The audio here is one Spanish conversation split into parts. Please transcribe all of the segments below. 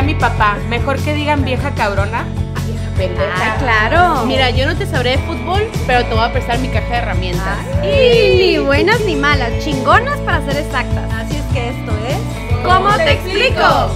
diría mi papá, mejor que digan vieja cabrona a vieja pendeja. Ah, claro. Mira, yo no te sabré de fútbol, pero te voy a prestar mi caja de herramientas. Y ni buenas ni malas, chingonas para ser exactas. Así es que esto es. ¿Cómo te explico?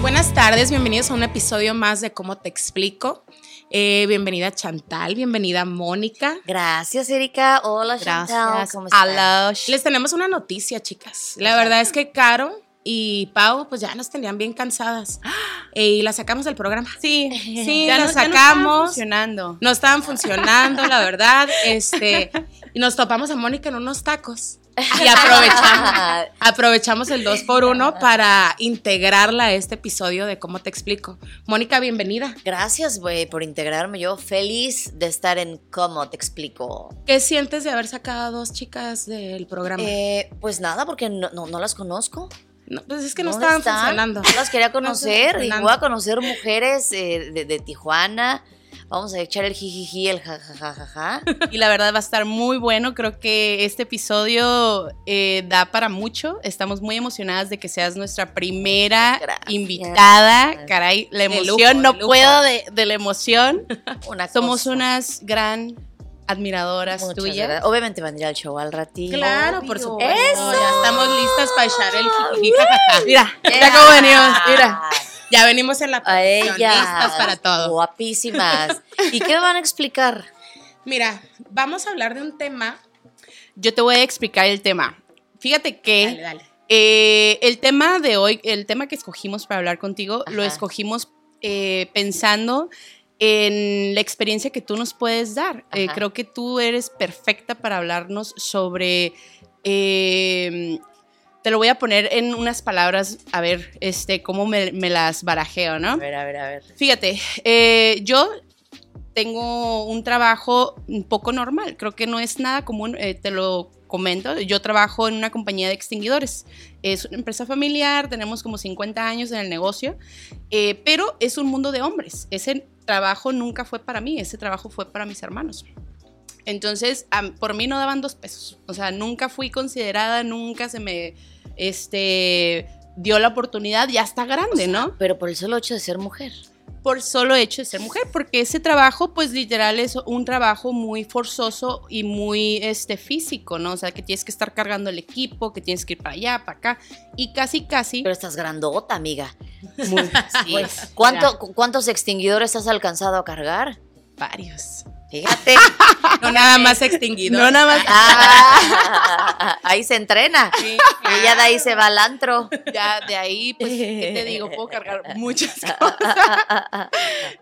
Buenas tardes, bienvenidos a un episodio más de Cómo te explico. Eh, bienvenida Chantal, bienvenida Mónica. Gracias, Erika. Hola, Chantal. Gracias. ¿Cómo estás? Les tenemos una noticia, chicas. La verdad es que Caro y Pau, pues ya nos tenían bien cansadas. Eh, y las sacamos del programa. Sí, Sí, ya las no, ya no estaban sacamos. funcionando. No estaban funcionando, la verdad. Este, y nos topamos a Mónica en unos tacos. Y aprovechamos, aprovechamos el 2 por 1 para integrarla a este episodio de Cómo te explico. Mónica, bienvenida. Gracias, güey, por integrarme. Yo feliz de estar en Cómo te explico. ¿Qué sientes de haber sacado a dos chicas del programa? Eh, pues nada, porque no, no, no las conozco. No, pues es que no ¿Dónde estaban están? funcionando. Yo las quería conocer y voy a conocer mujeres eh, de, de Tijuana. Vamos a echar el jijiji, el jajajaja. Y la verdad va a estar muy bueno. Creo que este episodio eh, da para mucho. Estamos muy emocionadas de que seas nuestra primera Gracias. invitada. Caray, la emoción, lujo, no lujo. puedo de, de la emoción. Una Somos unas gran admiradoras Muchas tuyas. gracias. Obviamente van a ir al show al ratito. Claro, por supuesto. Ya estamos listas para echar el jajaja. Mira, mira cómo venimos. Mira. Ya venimos en la A producción, ellas. listas para todo. Guapísimas. ¿Y qué van a explicar? Mira, vamos a hablar de un tema. Yo te voy a explicar el tema. Fíjate que Dale, dale. eh, el tema de hoy, el tema que escogimos para hablar contigo, lo escogimos eh, pensando en la experiencia que tú nos puedes dar. Eh, creo que tú eres perfecta para hablarnos sobre... eh, te lo voy a poner en unas palabras, a ver, este, cómo me, me las barajeo, ¿no? A ver, a ver, a ver. Fíjate, eh, yo tengo un trabajo un poco normal, creo que no es nada común, eh, te lo comento, yo trabajo en una compañía de extinguidores, es una empresa familiar, tenemos como 50 años en el negocio, eh, pero es un mundo de hombres, ese trabajo nunca fue para mí, ese trabajo fue para mis hermanos. Entonces, am- por mí no daban dos pesos. O sea, nunca fui considerada, nunca se me este, dio la oportunidad, ya está grande, ¿no? Pero por el solo hecho de ser mujer. Por solo hecho de ser mujer, porque ese trabajo, pues literal es un trabajo muy forzoso y muy este, físico, ¿no? O sea, que tienes que estar cargando el equipo, que tienes que ir para allá, para acá, y casi, casi... Pero estás grandota, amiga. muy- Sí. pues, ¿Cuánto, cu- ¿Cuántos extinguidores has alcanzado a cargar? varios. Fíjate. No nada más extinguido. No nada más... Ah, ahí se entrena. Sí, Ella de ahí se va al antro. ya de ahí, pues, ¿qué te digo? Puedo cargar muchas cosas.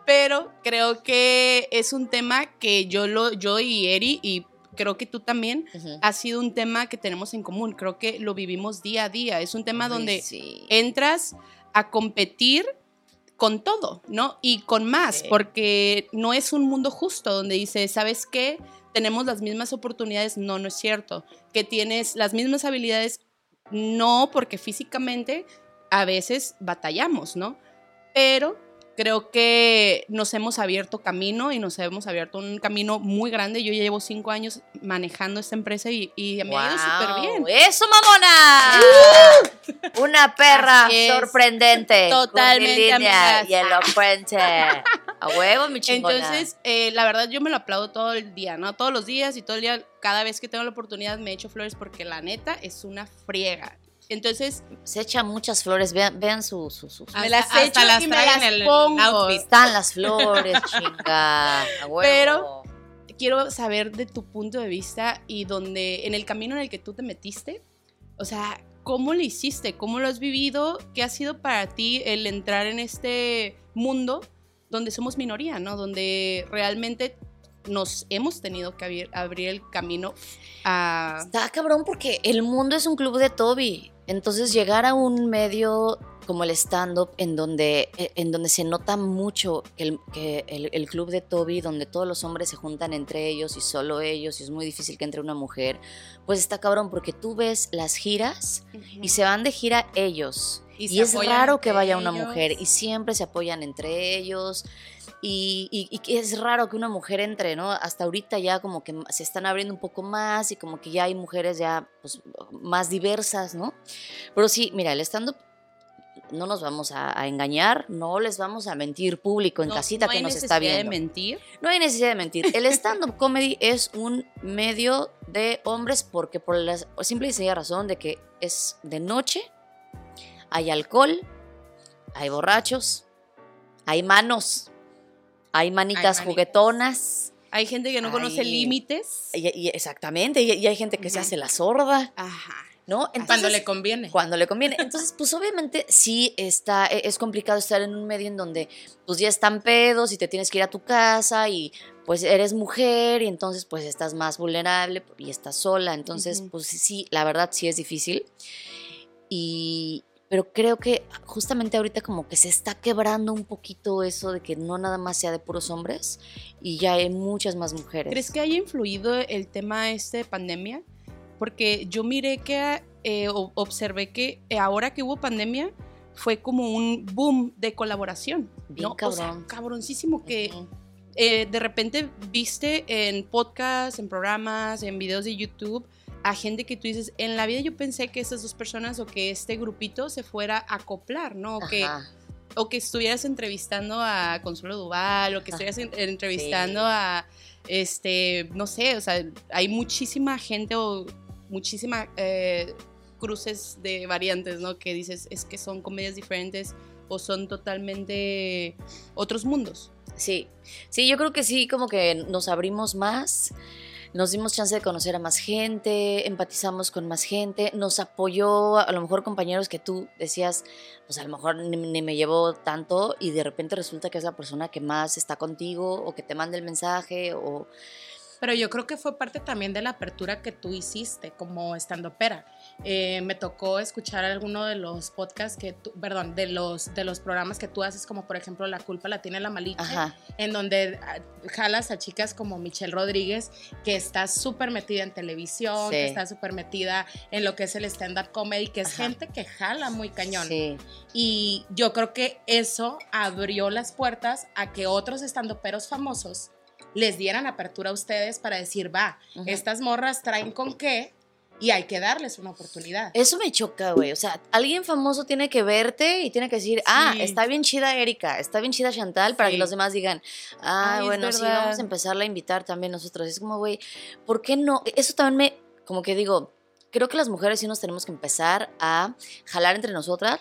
Pero creo que es un tema que yo, lo, yo y Eri, y creo que tú también, ha sido un tema que tenemos en común. Creo que lo vivimos día a día. Es un tema donde sí. entras a competir con todo, ¿no? Y con más, porque no es un mundo justo donde dices, ¿sabes qué? Tenemos las mismas oportunidades. No, no es cierto. Que tienes las mismas habilidades. No, porque físicamente a veces batallamos, ¿no? Pero creo que nos hemos abierto camino y nos hemos abierto un camino muy grande. Yo ya llevo cinco años manejando esta empresa y, y me ha ido súper bien. ¡Eso, mamona! Una perra sorprendente. Totalmente, amigas. Y elocuente. A huevo, mi chingona. Entonces, eh, la verdad, yo me lo aplaudo todo el día, ¿no? Todos los días y todo el día, cada vez que tengo la oportunidad, me echo flores porque la neta es una friega. Entonces, Se echa muchas flores. Vean, vean su, su, su- su- me las hasta echo las y me las el pongo. outfit. Están las flores, chinga. Pero- Quiero saber de tu punto de vista y donde, en el camino en el que tú te metiste, o sea, ¿cómo lo hiciste? ¿Cómo lo has vivido? ¿Qué ha sido para ti el entrar en este mundo donde somos minoría, ¿no? Donde realmente nos hemos tenido que abrir, abrir el camino a... Está cabrón porque el mundo es un club de Toby. Entonces llegar a un medio como el stand-up en donde, eh, en donde se nota mucho el, que el, el club de Toby, donde todos los hombres se juntan entre ellos y solo ellos, y es muy difícil que entre una mujer, pues está cabrón porque tú ves las giras y se van de gira ellos. Y es raro que vaya una ellos. mujer y siempre se apoyan entre ellos. Y, y- y es raro que una mujer entre, ¿no? Hasta ahorita ya como que se están abriendo un poco más y como que ya hay mujeres ya pues, más diversas, ¿no? Pero sí, mira, el stand-up no nos vamos a, a engañar, no les vamos a mentir público en No- casita no que hay nos está necesidad viendo. de mentir. No hay necesidad de mentir. El stand-up comedy es un medio de hombres porque por la simple y sencilla razón de que es de noche, hay alcohol, hay borrachos, hay manos, hay manitas juguetonas. Hay gente que no conoce límites. Y, y- exactamente, y, y hay gente que se hace la sorda, Ajá. ¿no? Cuando le conviene. cuando le conviene. Entonces, pues obviamente sí está, e- es complicado estar en un medio en donde pues ya están pedos y te tienes que ir a tu casa y pues eres mujer y entonces pues estás más vulnerable y estás sola. Entonces, pues sí, la verdad sí es difícil. Y, pero creo que justamente ahorita como que se está quebrando un poquito eso de que no nada más sea de puros hombres y ya hay muchas más mujeres. ¿Crees que haya influido el tema este de pandemia? Porque yo miré que, eh, o- observé que eh, ahora que hubo pandemia, fue como un boom de colaboración. Bien ¿no? O sea, cabrón. cabroncísimo que eh, de repente viste en podcasts, en programas, en videos de YouTube a gente que tú dices, en la vida yo pensé que estas dos personas o que este grupito se fuera a acoplar, ¿no? O que, o que estuvieras entrevistando a Consuelo Duval o que estuvieras en- entrevistando a, este, no sé, o sea, hay muchísima gente o muchísima eh, cruces de variantes, ¿no? Que dices, es que son comedias diferentes o son totalmente otros mundos. Sí, sí, yo creo que sí, como que nos abrimos más, nos dimos chance de conocer a más gente, empatizamos con más gente, nos apoyó a lo mejor compañeros que tú decías, pues a lo mejor ni, ni me llevo tanto y de repente resulta que es la persona que más está contigo o que te manda el mensaje o... Pero yo creo que fue parte también de la apertura que tú hiciste como estando pera. me tocó escuchar alguno de los podcasts que tú, perdón, de los, de los programas que tú haces, como por ejemplo La culpa la tiene la maliche, Ajá, en donde ah, jalas a chicas como Michelle Rodríguez, que está súper metida en televisión, que está súper metida en lo que es el stand-up comedy, que es Ajá. gente que jala muy cañón. sí, Y yo creo que eso abrió las puertas a que otros estandoperos famosos les dieran apertura a ustedes para decir, va, Ujú. estas morras traen con qué y hay que darles una oportunidad. Eso me choca, güey. O sea, alguien famoso tiene que verte y tiene que decir, ah, Sí. está bien chida Erika, está bien chida Chantal, para que Sí. los demás digan, ah, Ay, bueno, sí, vamos a empezarla a invitar también nosotros. Es como, güey, ¿por qué no? Eso también me, como que digo, creo que las mujeres sí nos tenemos que empezar a jalar entre nosotras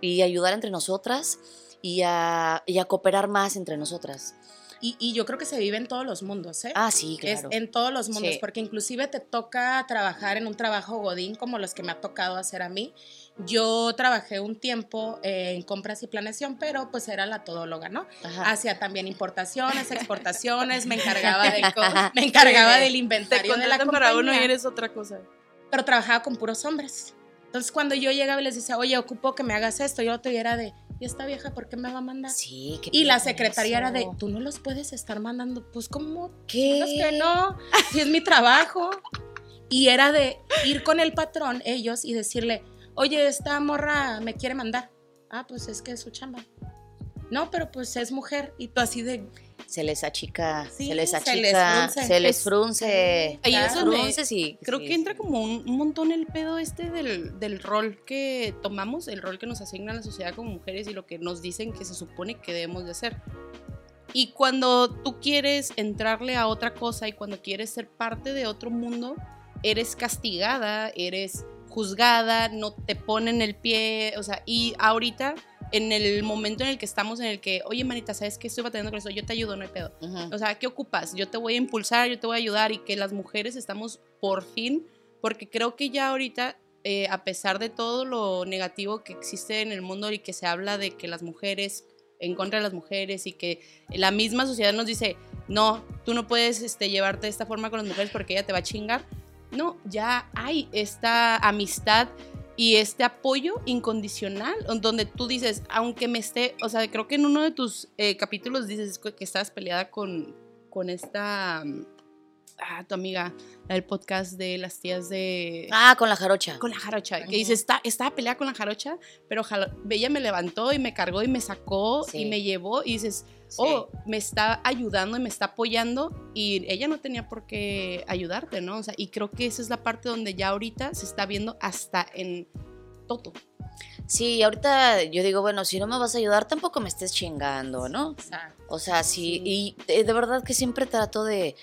y ayudar entre nosotras y a, y a cooperar más entre nosotras. Y, y yo creo que se vive en todos los mundos, ¿eh? Ah, sí, claro. Es en todos los mundos, Sí. porque inclusive te toca trabajar en un trabajo godín como los que me ha tocado hacer a mí. Yo trabajé un tiempo en compras y planeación, pero pues era la todóloga, ¿no? Ajá. Hacía también importaciones, exportaciones, me encargaba, de, me encargaba del Te inventario de la compañía, para uno y eres otra cosa. pero trabajaba con puros hombres. Entonces cuando yo llegaba y les decía, oye, ocupo que me hagas esto, yo te era de, ¿y esta vieja por qué me va a mandar? Sí, qué Y la secretaria era de, tú no los puedes estar mandando, pues ¿cómo ¿Qué? es que no, si es mi trabajo. Y era de ir con el patrón, ellos, y decirle, oye, esta morra me quiere mandar. Ah, pues es que es su chamba. No, pero pues es mujer. Y tú así de, Se les achica, Sí, se les achica, frunce. se les Es- frunce. Ahí es las donde frunces y- Creo sí, que entra como un, un montón el pedo este del, del rol que tomamos, el rol que nos asigna la sociedad como mujeres y lo que nos dicen que se supone que debemos de hacer. Y cuando tú quieres entrarle a otra cosa y cuando quieres ser parte de otro mundo, eres castigada, eres juzgada, no te ponen el pie, o sea, y ahorita en el momento en el que estamos, en el que, oye, manita, ¿sabes qué estoy batallando con eso? Yo te ayudo, no hay pedo. O sea, ¿qué ocupas? Yo te voy a impulsar, yo te voy a ayudar y que las mujeres estamos por fin, porque creo que ya ahorita, eh, a pesar de todo lo negativo que existe en el mundo y que se habla de que las mujeres, en contra de las mujeres y que la misma sociedad nos dice, no, tú no puedes este, llevarte de esta forma con las mujeres porque ella te va a chingar. No, ya hay esta amistad y este apoyo incondicional, donde tú dices, aunque me esté, o sea, creo que en uno de tus eh, capítulos dices que estabas peleada con, con esta, ah, tu amiga, el podcast de las tías de... Ah, con la jarocha. Con la jarocha, que dice, está, estaba peleada con la jarocha, pero jalo- ella me levantó y me cargó y me sacó Sí. y me llevó y dices, oh, me está ayudando y me está apoyando y ella no tenía por qué ayudarte, ¿no? O sea, y creo que esa es la parte donde ya ahorita se está viendo hasta en todo. Sí, ahorita yo digo, bueno, si no me vas a ayudar, tampoco me estés chingando, ¿no? O sea, sí, Sí. y de, de verdad que siempre trato de,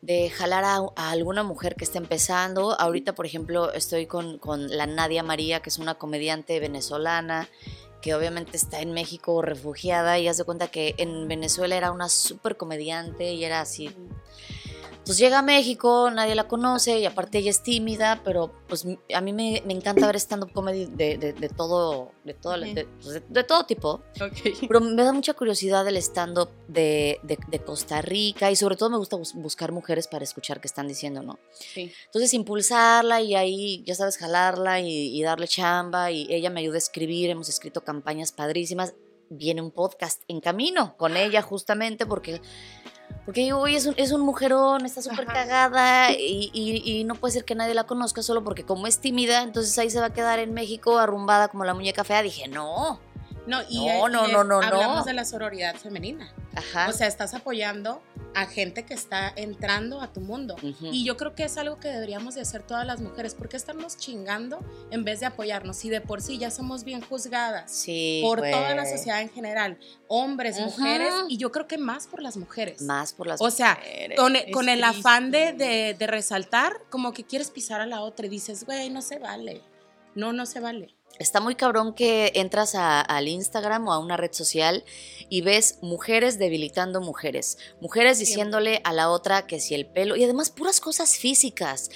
de jalar a, alguna mujer que esté empezando. Ahorita, por ejemplo, estoy con, con la Nadia María, que es una comediante venezolana, que obviamente está en México refugiada, y haz de cuenta que en Venezuela era una súper comediante y era así. Pues llega a México, nadie la conoce, y aparte ella es tímida, pero pues a mí me, me encanta ver stand-up comedy de, de- de todo, de, todo, de- pues, de- de todo tipo. Ok. Pero me da mucha curiosidad el stand-up de Costa Rica y sobre todo me gusta bus- buscar mujeres para escuchar qué están diciendo, ¿no? Sí. Entonces impulsarla y ahí, ya sabes, jalarla y, y darle chamba y ella me ayuda a escribir, hemos escrito campañas padrísimas. Viene un podcast en camino con ella justamente porque... Porque digo, oye, es un, es un mujerón, está súper cagada y, y- y no puede ser que nadie la conozca solo porque como es tímida, entonces ahí se va a quedar en México arrumbada como la muñeca fea. Dije, no, No, y, No, y no, es- no, no, hablamos no. de la sororidad femenina. ajá. O sea, estás apoyando a gente que está entrando a tu mundo. Ujú. Y yo creo que es algo que deberíamos de hacer todas las mujeres. ¿Por qué estarnos chingando en vez de apoyarnos? Si de por sí ya somos bien juzgadas Sí, por toda la sociedad en general, hombres, Ujú. mujeres, y yo creo que más por las mujeres. Más por las O sea, mujeres. con, Es con el afán de, de- de resaltar, como que quieres pisar a la otra y dices, güey, no se vale. No, no se vale. Está muy cabrón que entras a- al Instagram o a una red social y ves mujeres debilitando mujeres, mujeres diciéndole a la otra que si el pelo y además puras cosas físicas.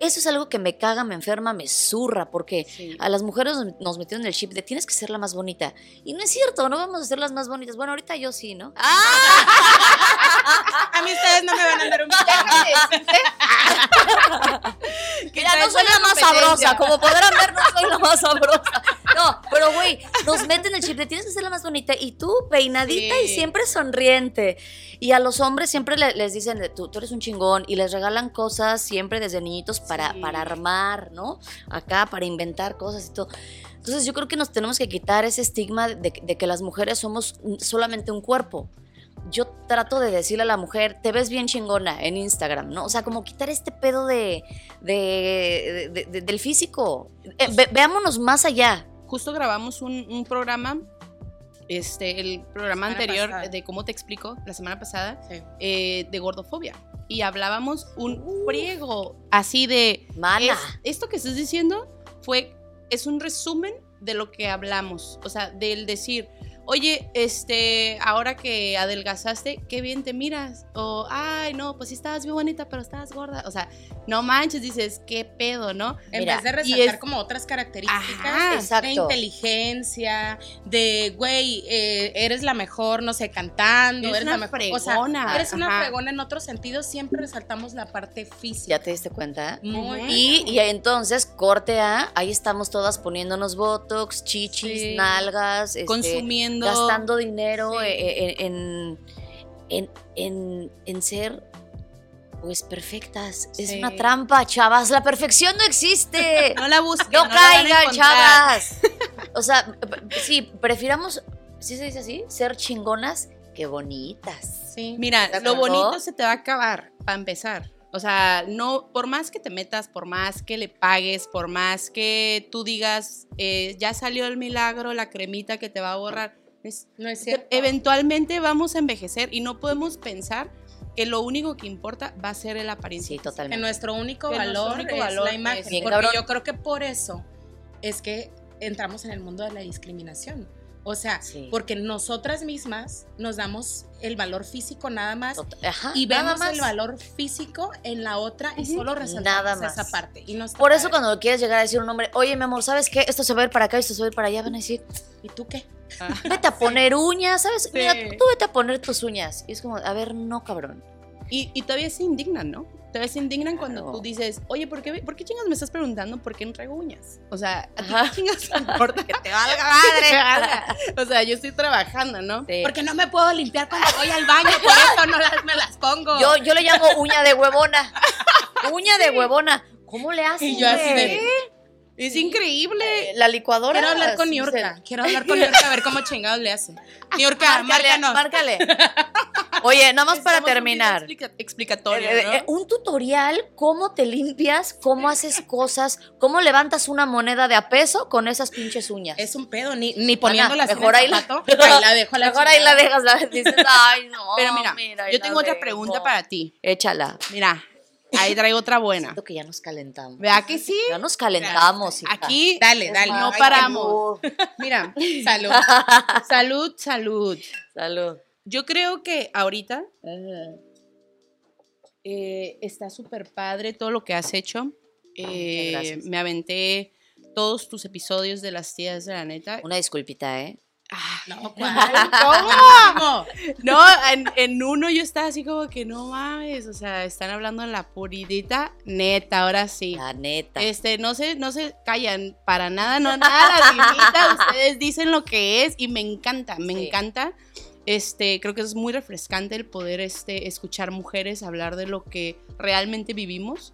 Eso es algo que me caga, me enferma, me zurra porque Sí. a las mujeres nos- metieron el chip de tienes que ser la más bonita. Y no es cierto, no vamos a ser las más bonitas. Bueno, ahorita yo sí, ¿no? A mí ustedes no me van a andar un Mira, no soy la más sabrosa, como podrán ver, no soy la más sabrosa. No, pero güey, nos meten el chip de tienes que ser la más bonita y tú peinadita y siempre sonriente. Y a los hombres siempre le- les dicen, tú, tú eres un chingón y les regalan cosas siempre desde niñitos para, Sí. para armar, ¿no? Acá, para inventar cosas y todo. Entonces yo creo que nos tenemos que quitar ese estigma de, de que las mujeres somos solamente un cuerpo. Yo trato de decirle a la mujer, te ves bien chingona en Instagram, ¿no? O sea, como quitar este pedo de, de- de- de- del físico. Eh, ve- veámonos más allá. Justo grabamos un, un programa, este, el programa anterior pasada. de cómo te explico, la semana pasada, Sí. eh, de gordofobia. Y hablábamos un friego así de... Mana. es- esto que estás diciendo fue, es un resumen de lo que hablamos. O sea, del decir, oye, este, ahora que adelgazaste, qué bien te miras. O, ay, no, pues sí estabas bien bonita, pero estabas gorda. O sea, no manches, dices, qué pedo, ¿no? En Mira, vez de resaltar es- como otras características Ajá, de inteligencia, de, güey, eh, eres la mejor, no sé, cantando, Eres eres, una la mejor. O fregona, sea, eres una ajá. fregona en otros sentidos, siempre resaltamos la parte física. ¿Ya te diste cuenta? Muy bien. Y, y entonces, corte A, ahí estamos todas poniéndonos botox, chichis, Sí. nalgas, este, Consumiendo. Gastando dinero Sí. eh, eh, en, en, en, en ser pues perfectas. Es una trampa, chavas. La perfección no existe. No la busquen. No caigan, chavas. O sea, sí, prefiramos, ¿sí se dice así? Ser chingonas que bonitas. Sí. Mira, ¿De lo bonito se te va a acabar, para empezar. O sea, no, por más que te metas, por más que le pagues, por más que tú digas, eh, ya salió el milagro, la cremita que te va a borrar, es- No es cierto. eventualmente vamos a envejecer y no podemos pensar que lo único que importa va a ser el apariencia. Sí, física. que totalmente. nuestro único Que nuestro valor único es valor la es imagen. bien porque cabrón. yo creo que por eso es que entramos en el mundo de la discriminación. O sea, Sí. porque nosotras mismas nos damos el valor físico nada más Ajá, y vemos más. el valor físico en la otra y solo resaltamos Nada esa parte. Y no Por eso padre. cuando quieres llegar a decir a un hombre, oye, mi amor, ¿sabes qué? Esto se va a ir para acá, esto se va a ir para allá, van a decir, ¿Y tú qué? Ah. vete a poner uñas, ¿sabes? Mira, tú vete a poner tus uñas. Y es como, a ver, no, cabrón. Y, y todavía se indignan, ¿no? Todavía se indignan cuando tú dices, oye, ¿por qué, ¿por qué chingas me estás preguntando por qué no traigo uñas? O sea, ¿a ti Ajá. qué chingas te importa que te valga madre? o sea, yo estoy trabajando, ¿no? Sí. Porque no me puedo limpiar cuando voy al baño, por eso no las, me las pongo. Yo, yo le llamo uña de huevona. Uña de huevona. ¿Cómo le haces? Y yo así de. Es increíble. La licuadora. Quiero hablar con sí, Niurka. Quiero hablar con Niurka a ver cómo chingados le hace. Niurka, Márcale, márcanos. márcale. Oye, nada más para terminar. explica- explicatorio, Eh, ¿no? eh, un tutorial, cómo te limpias, cómo haces cosas, cómo levantas una moneda de a peso con esas pinches uñas. Es un pedo, ni, ni poniéndola mejor ahí la- la dejo la Mejor ahí la chingada. dejas, la dices, ay, no. Pero mira, mira, yo tengo otra pregunta para ti. Échala. Mira, ahí traigo otra buena. Siento que ya nos calentamos. ¿Verdad que sí? Ya nos calentamos. hija. Aquí Dale, dale. no Ay, paramos. Mira, Salud. salud, salud. Salud. Yo creo que ahorita eh, está súper padre todo lo que has hecho. Eh, gracias. me aventé todos tus episodios de las tías de la neta. Una disculpita, ¿eh? Ah, No. ¿Cómo? No, en, en uno yo estaba así como que no mames, o sea, están hablando de la puridita neta, ahora sí. La neta. Este, no se, no se callan para nada, no nada, ustedes dicen lo que es y me encanta, me Sí. encanta. Este, creo que es muy refrescante el poder este, escuchar mujeres hablar de lo que realmente vivimos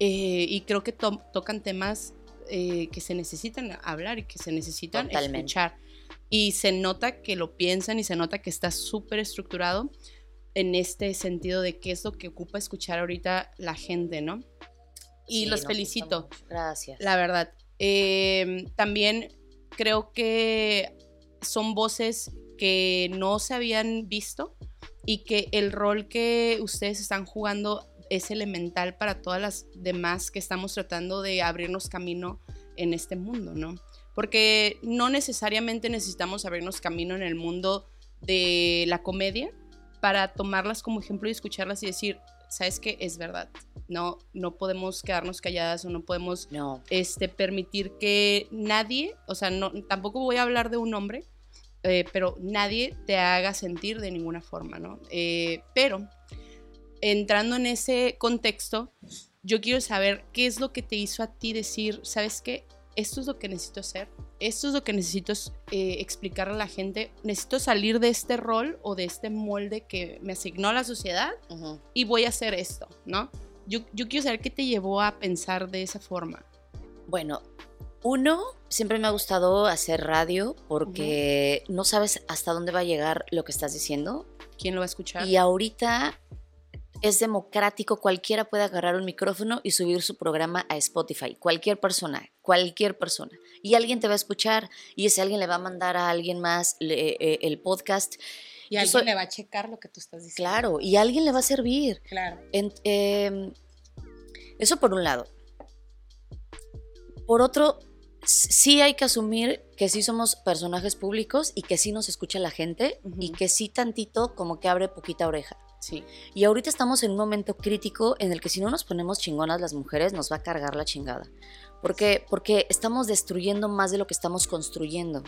eh, y creo que to- tocan temas eh, que se necesitan hablar y que se necesitan Totalmente. escuchar. Y se nota que lo piensan y se nota que está súper estructurado en este sentido de qué es lo que ocupa escuchar ahorita la gente, ¿no? Y Sí, los felicito. Gracias. La verdad. Eh, también creo que son voces que no se habían visto y que el rol que ustedes están jugando es elemental para todas las demás que estamos tratando de abrirnos camino en este mundo, ¿no? Porque no necesariamente necesitamos abrirnos camino en el mundo de la comedia para tomarlas como ejemplo y escucharlas y decir, ¿sabes qué? Es verdad. No, no podemos quedarnos calladas o no podemos No. este, permitir que nadie, o sea, no, tampoco voy a hablar de un hombre, eh, pero nadie te haga sentir de ninguna forma, ¿no? Eh, pero entrando en ese contexto, yo quiero saber qué es lo que te hizo a ti decir, ¿sabes qué? Esto es lo que necesito hacer, esto es lo que necesito eh, explicarle a la gente, necesito salir de este rol o de este molde que me asignó la sociedad y voy a hacer esto, ¿no? Yo, yo quiero saber qué te llevó a pensar de esa forma. Bueno, uno, siempre me ha gustado hacer radio porque no sabes hasta dónde va a llegar lo que estás diciendo. ¿Quién lo va a escuchar? Y ahorita es democrático, cualquiera puede agarrar un micrófono y subir su programa a Spotify, cualquier persona, cualquier persona. Y alguien te va a escuchar y ese alguien le va a mandar a alguien más le- eh, el podcast. Y Yo alguien soy- le va a checar lo que tú estás diciendo. Claro, y a alguien le va a servir. Claro. En- em, eso por un lado. Por otro, sí hay que asumir que sí somos personajes públicos y que sí nos escucha la gente y que sí tantito como que abre poquita oreja. Sí. Y ahorita estamos en un momento crítico en el que si no nos ponemos chingonas las mujeres nos va a cargar la chingada. Porque, porque estamos destruyendo más de lo que estamos construyendo.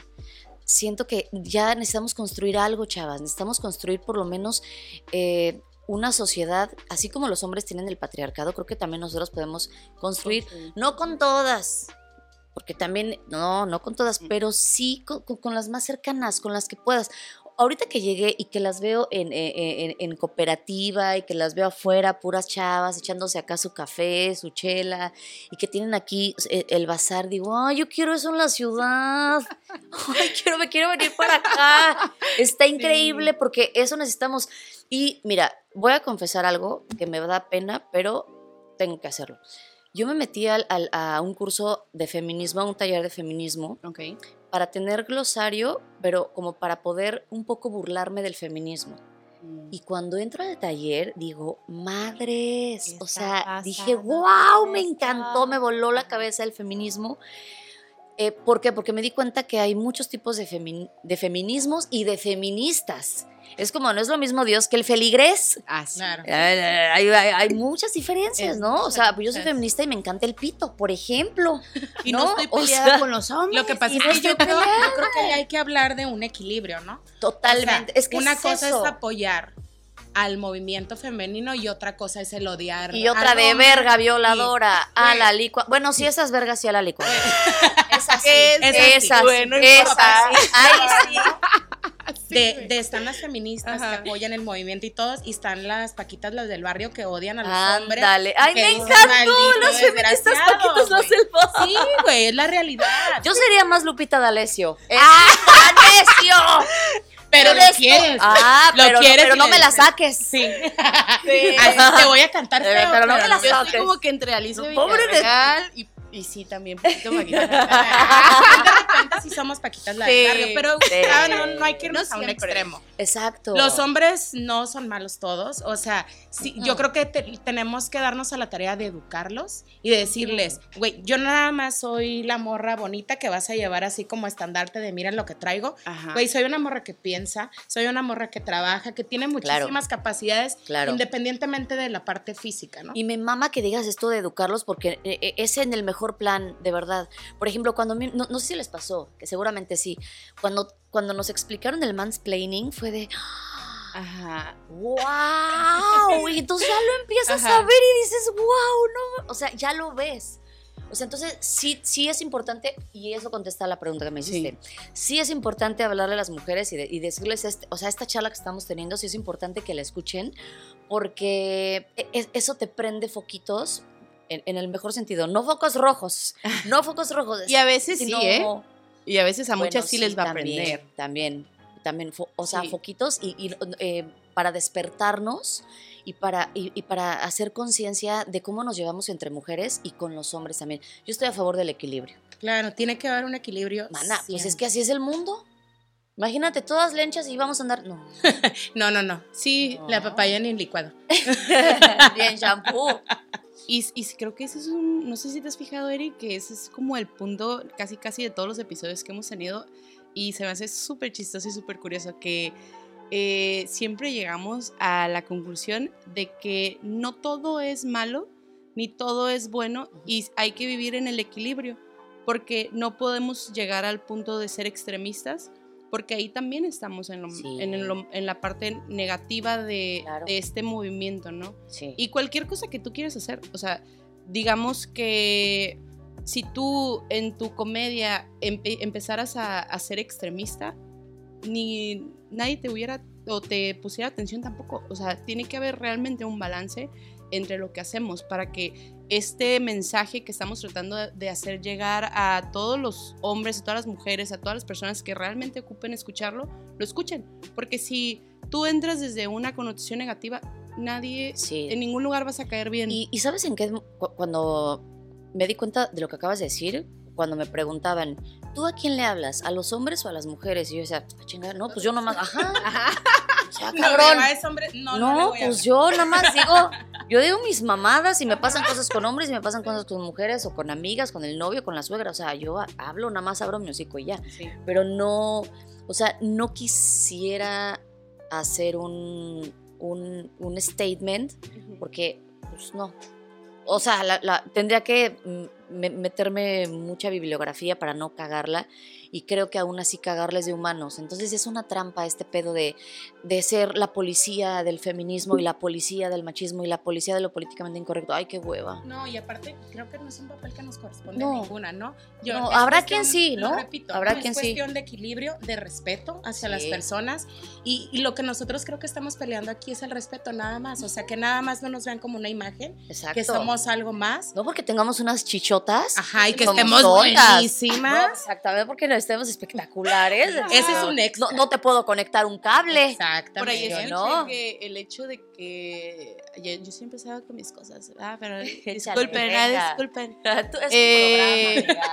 Siento que ya necesitamos construir algo, chavas. Necesitamos construir por lo menos eh, una sociedad, así como los hombres tienen el patriarcado, creo que también nosotros podemos construir, no con todas, porque también, no, no con todas, pero sí con, con- con las más cercanas, con las que puedas. Ahorita que llegué y que las veo en, eh, en- en cooperativa y que las veo afuera, puras chavas, echándose acá su café, su chela, y que tienen aquí eh, el bazar, digo, ay, yo quiero eso en la ciudad, ay, quiero, me quiero venir para acá. Está increíble porque eso necesitamos. Y mira, voy a confesar algo que me da pena, pero tengo que hacerlo. Yo me metí al- al- a un curso de feminismo, a un taller de feminismo, para tener glosario, pero como para poder un poco burlarme del feminismo. Y cuando entro al taller, digo, madres, ¿Qué o sea, dije, wow, me esto?" encantó, me voló la cabeza el feminismo. Eh, ¿Por qué? Porque me di cuenta que hay muchos tipos de, femi- de feminismos y de feministas. Es como, no es lo mismo Dios que el feligrés. Ah, sí. Claro. Eh, Hay, hay- hay muchas diferencias, ¿no? O sea, pues yo soy feminista y me encanta el pito, por ejemplo. Y no, No, estoy o peleada sea, con los hombres. Lo que pasa es que yo creo, yo creo que hay que hablar de un equilibrio, ¿no? Totalmente. O sea, es que una es cosa eso. es apoyar al movimiento femenino y otra cosa es el odiar. Y otra de hombre. verga violadora a Güey. la licua. Bueno, sí, esas vergas sí a la licua. Esas sí. Es así. Esas, Bueno, esas, sí. Ahí sí. de, de están las feministas Ajá. que apoyan el movimiento y todos, y están las paquitas, las del barrio que odian a los hombres. Ándale. Ay, que me dicen, encantó "Maldito los feministas desgraciado", paquitos los güey. del barrio. Sí, güey, es la realidad. Yo sería más Lupita D'Alessio. ¡D'Alessio! Pero lo quieres. Ah, Lo pero, quieres pero no le me la saques. Sí. Sí. Así te voy a cantar feo, pero no me la Yo saques. estoy como que entre Alicia No, pobre de- Villarreal y, y sí, también poquito Paquita. De repente sí somos paquitas la Sí. barrio, pero Sí. ah, no, no hay que irnos No a un extremo. Exacto. Los hombres no son malos todos, o sea, sí, yo creo que te- tenemos que darnos a la tarea de educarlos y de decirles, güey, yo nada más soy la morra bonita que vas a llevar así como estandarte de miren lo que traigo. Güey, soy una morra que piensa, soy una morra que trabaja, que tiene Claro. muchísimas capacidades, Claro. independientemente de la parte física, ¿no? Y me mama que digas esto de educarlos porque eh, eh, es en el mejor plan, de verdad. Por ejemplo, cuando, no, no sé si les pasó, que seguramente sí, cuando, cuando nos explicaron el mansplaining fue de, Ajá. wow, y entonces ya lo empiezas Ajá. a ver y dices, wow, no, o sea, ya lo ves. O sea, entonces sí, sí es importante, y eso contesta a la pregunta que me hiciste, sí, es importante hablarle a las mujeres y, de- y decirles, este, o sea, esta charla que estamos teniendo, sí es importante que la escuchen, porque e- e- eso te prende foquitos, en, en el mejor sentido, no focos rojos, no focos rojos. Y a veces sí, ¿eh? Y a veces a bueno, muchas sí, les va a aprender. También, también, o sea, Sí. foquitos y, y, eh, para despertarnos y para, y, y para hacer conciencia de cómo nos llevamos entre mujeres y con los hombres también. Yo estoy a favor del equilibrio. Claro, tiene que haber un equilibrio. Mana, pues es que así es el mundo. Imagínate todas lenchas y vamos a andar. No. No, no, no. Sí, No. la papaya ni en licuado. Bien, shampoo. Y, y creo que ese es un, no sé si te has fijado, Eric, que ese es como el punto casi casi de todos los episodios que hemos tenido y se me hace súper chistoso y súper curioso que eh, siempre llegamos a la conclusión de que no todo es malo ni todo es bueno y hay que vivir en el equilibrio porque no podemos llegar al punto de ser extremistas porque ahí también estamos en, lo- Sí. en, la parte negativa de, Claro. de este movimiento, ¿no? Sí. Y cualquier cosa que tú quieras hacer, o sea, digamos que si tú en tu comedia empe- empezaras a, a ser extremista, ni nadie te hubiera o te pusiera atención tampoco. O sea, tiene que haber realmente un balance entre lo que hacemos para que este mensaje que estamos tratando de- hacer llegar a todos los hombres, a todas las mujeres, a todas las personas que realmente ocupen escucharlo, lo escuchen. Porque si tú entras desde una connotación negativa, nadie Sí. en ningún lugar vas a caer bien. Y, y sabes en qué, Cu- cuando me di cuenta de lo que acabas de decir, cuando me preguntaban, ¿tú a quién le hablas? ¿A los hombres o a las mujeres? Y yo decía, "Ah, chingada, no, pues yo nomás, ajá, sea, No, cabrón. no, no, No, pues yo nada más digo, yo digo mis mamadas y me pasan cosas con hombres y me pasan cosas con mujeres o con amigas, con el novio, con la suegra, o sea, yo hablo, nada más abro mi hocico y ya, Sí. pero no, o sea, no quisiera hacer un, un, un statement porque, pues no. O sea, la- la- tendría que mm, meterme mucha bibliografía para no cagarla y creo que aún así cagarla es de humanos. Entonces es una trampa este pedo de, de ser la policía del feminismo y la policía del machismo y la policía de lo políticamente incorrecto. Ay, qué hueva. No, y aparte creo que no es un papel que nos corresponde No. a ninguna, ¿no? No, es habrá quien sí, lo ¿no? repito, Habrá es quien sí. cuestión de equilibrio, de respeto hacia las Sí. personas y, y lo que nosotros creo que estamos peleando aquí es el respeto nada más, o sea, que nada más no nos vean como una imagen, Exacto. que somos algo más. No porque tengamos unas chichotas. Ajá, y que estemos tontas. buenísimas. No, exactamente, porque no estemos espectaculares. Ese es un extra. No, no te puedo conectar un cable. Exactamente. Por ahí Yo escuché no. que el hecho de que yo, yo siempre empezaba con mis cosas, ah, pero Échale, disculpen, ah, disculpen. Tú es Eh, programa.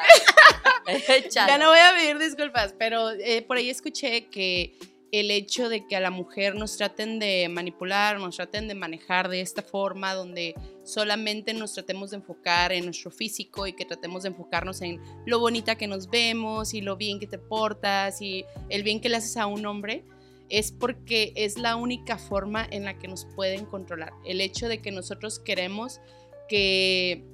Ya no voy a pedir disculpas, pero eh, por ahí escuché que el hecho de que a la mujer nos traten de manipular, nos traten de manejar de esta forma, donde solamente nos tratemos de enfocar en nuestro físico y que tratemos de enfocarnos en lo bonita que nos vemos y lo bien que te portas y el bien que le haces a un hombre, es porque es la única forma en la que nos pueden controlar. El hecho de que nosotros queremos que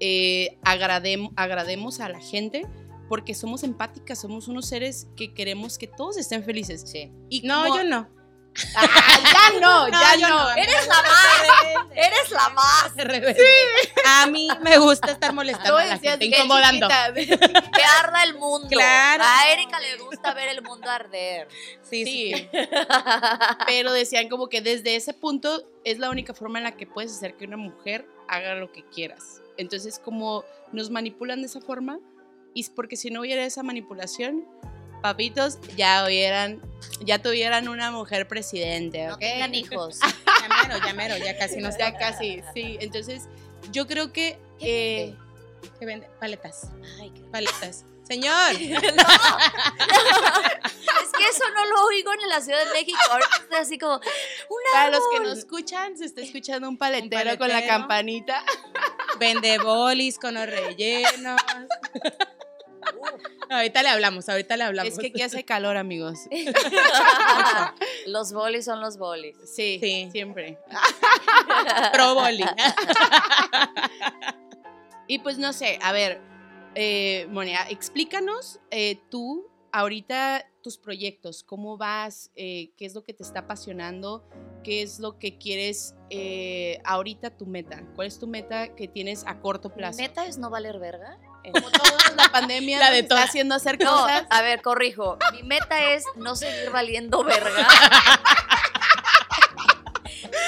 eh, agradem- agrademos a la gente porque somos empáticas, somos unos seres que queremos que todos estén felices. Sí. Y No, como- yo no. Ah, ya no, ya no. no. Eres la más, eres la más. rebelde. A mí me gusta estar molestando a la decías gente, que incomodando. chiquita. Que arda el mundo. Claro. A Erika le gusta ver el mundo arder. Sí, sí. Sí. Pero decían como que desde ese punto es la única forma en la que puedes hacer que una mujer haga lo que quieras. Entonces, como nos manipulan de esa forma, y porque si no hubiera esa manipulación, papitos ya hubieran, ya tuvieran una mujer presidente, No ¿ok? tengan hijos. Ya mero, ya mero, ya casi nos Ya casi, sí. Entonces, yo creo que eh, Que vende paletas, Ay, qué- paletas. Señor, Es que eso no lo oigo en la Ciudad de México. Ahorita así como, para los que nos escuchan, se está escuchando un paletero, con la paletero. campanita. vende bolis con los rellenos. ahorita le hablamos, ahorita le hablamos. Es que aquí hace calor, amigos. Los bolis son los bolis. Sí, Sí. siempre. pro boli. Y pues no sé, a ver, eh, Monia, explícanos eh, tú ahorita tus proyectos, cómo vas, eh, qué es lo que te está apasionando, qué es lo que quieres eh, ahorita tu meta, cuál es tu meta que tienes a corto ¿Mi plazo. meta es no valer verga? Como todos, la pandemia La nos de está haciendo hacer No, cosas. a ver, corrijo. Mi meta es no seguir valiendo verga.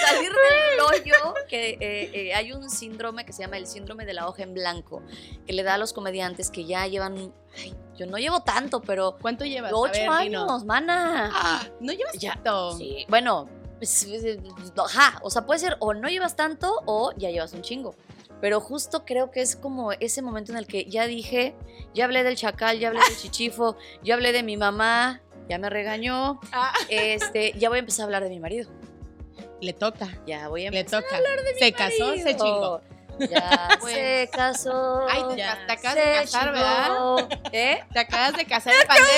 Salir del hoyo, que eh, eh, hay un síndrome que se llama el síndrome de la hoja en blanco, que le da a los comediantes que ya llevan, ay, yo no llevo tanto, pero ¿Cuánto llevas? Ocho ver, años, dinos. mana. Ah, no llevas Ya, tanto. Sí, bueno, pues, eh, ajá, o sea, puede ser o no llevas tanto o ya llevas un chingo. Pero justo creo que es como ese momento en el que ya dije, ya hablé del chacal, ya hablé del chichifo, ya hablé de mi mamá, ya me regañó, Ah. este, ya voy a empezar a hablar de mi marido. Le toca, Ya voy a le empezar toca. Se casó, se chingó. Ya Pues. se casó. Ay, te, Ya. te acabas se de casar, ¿verdad? chingó. ¿Eh? Te acabas de casar en pandemia.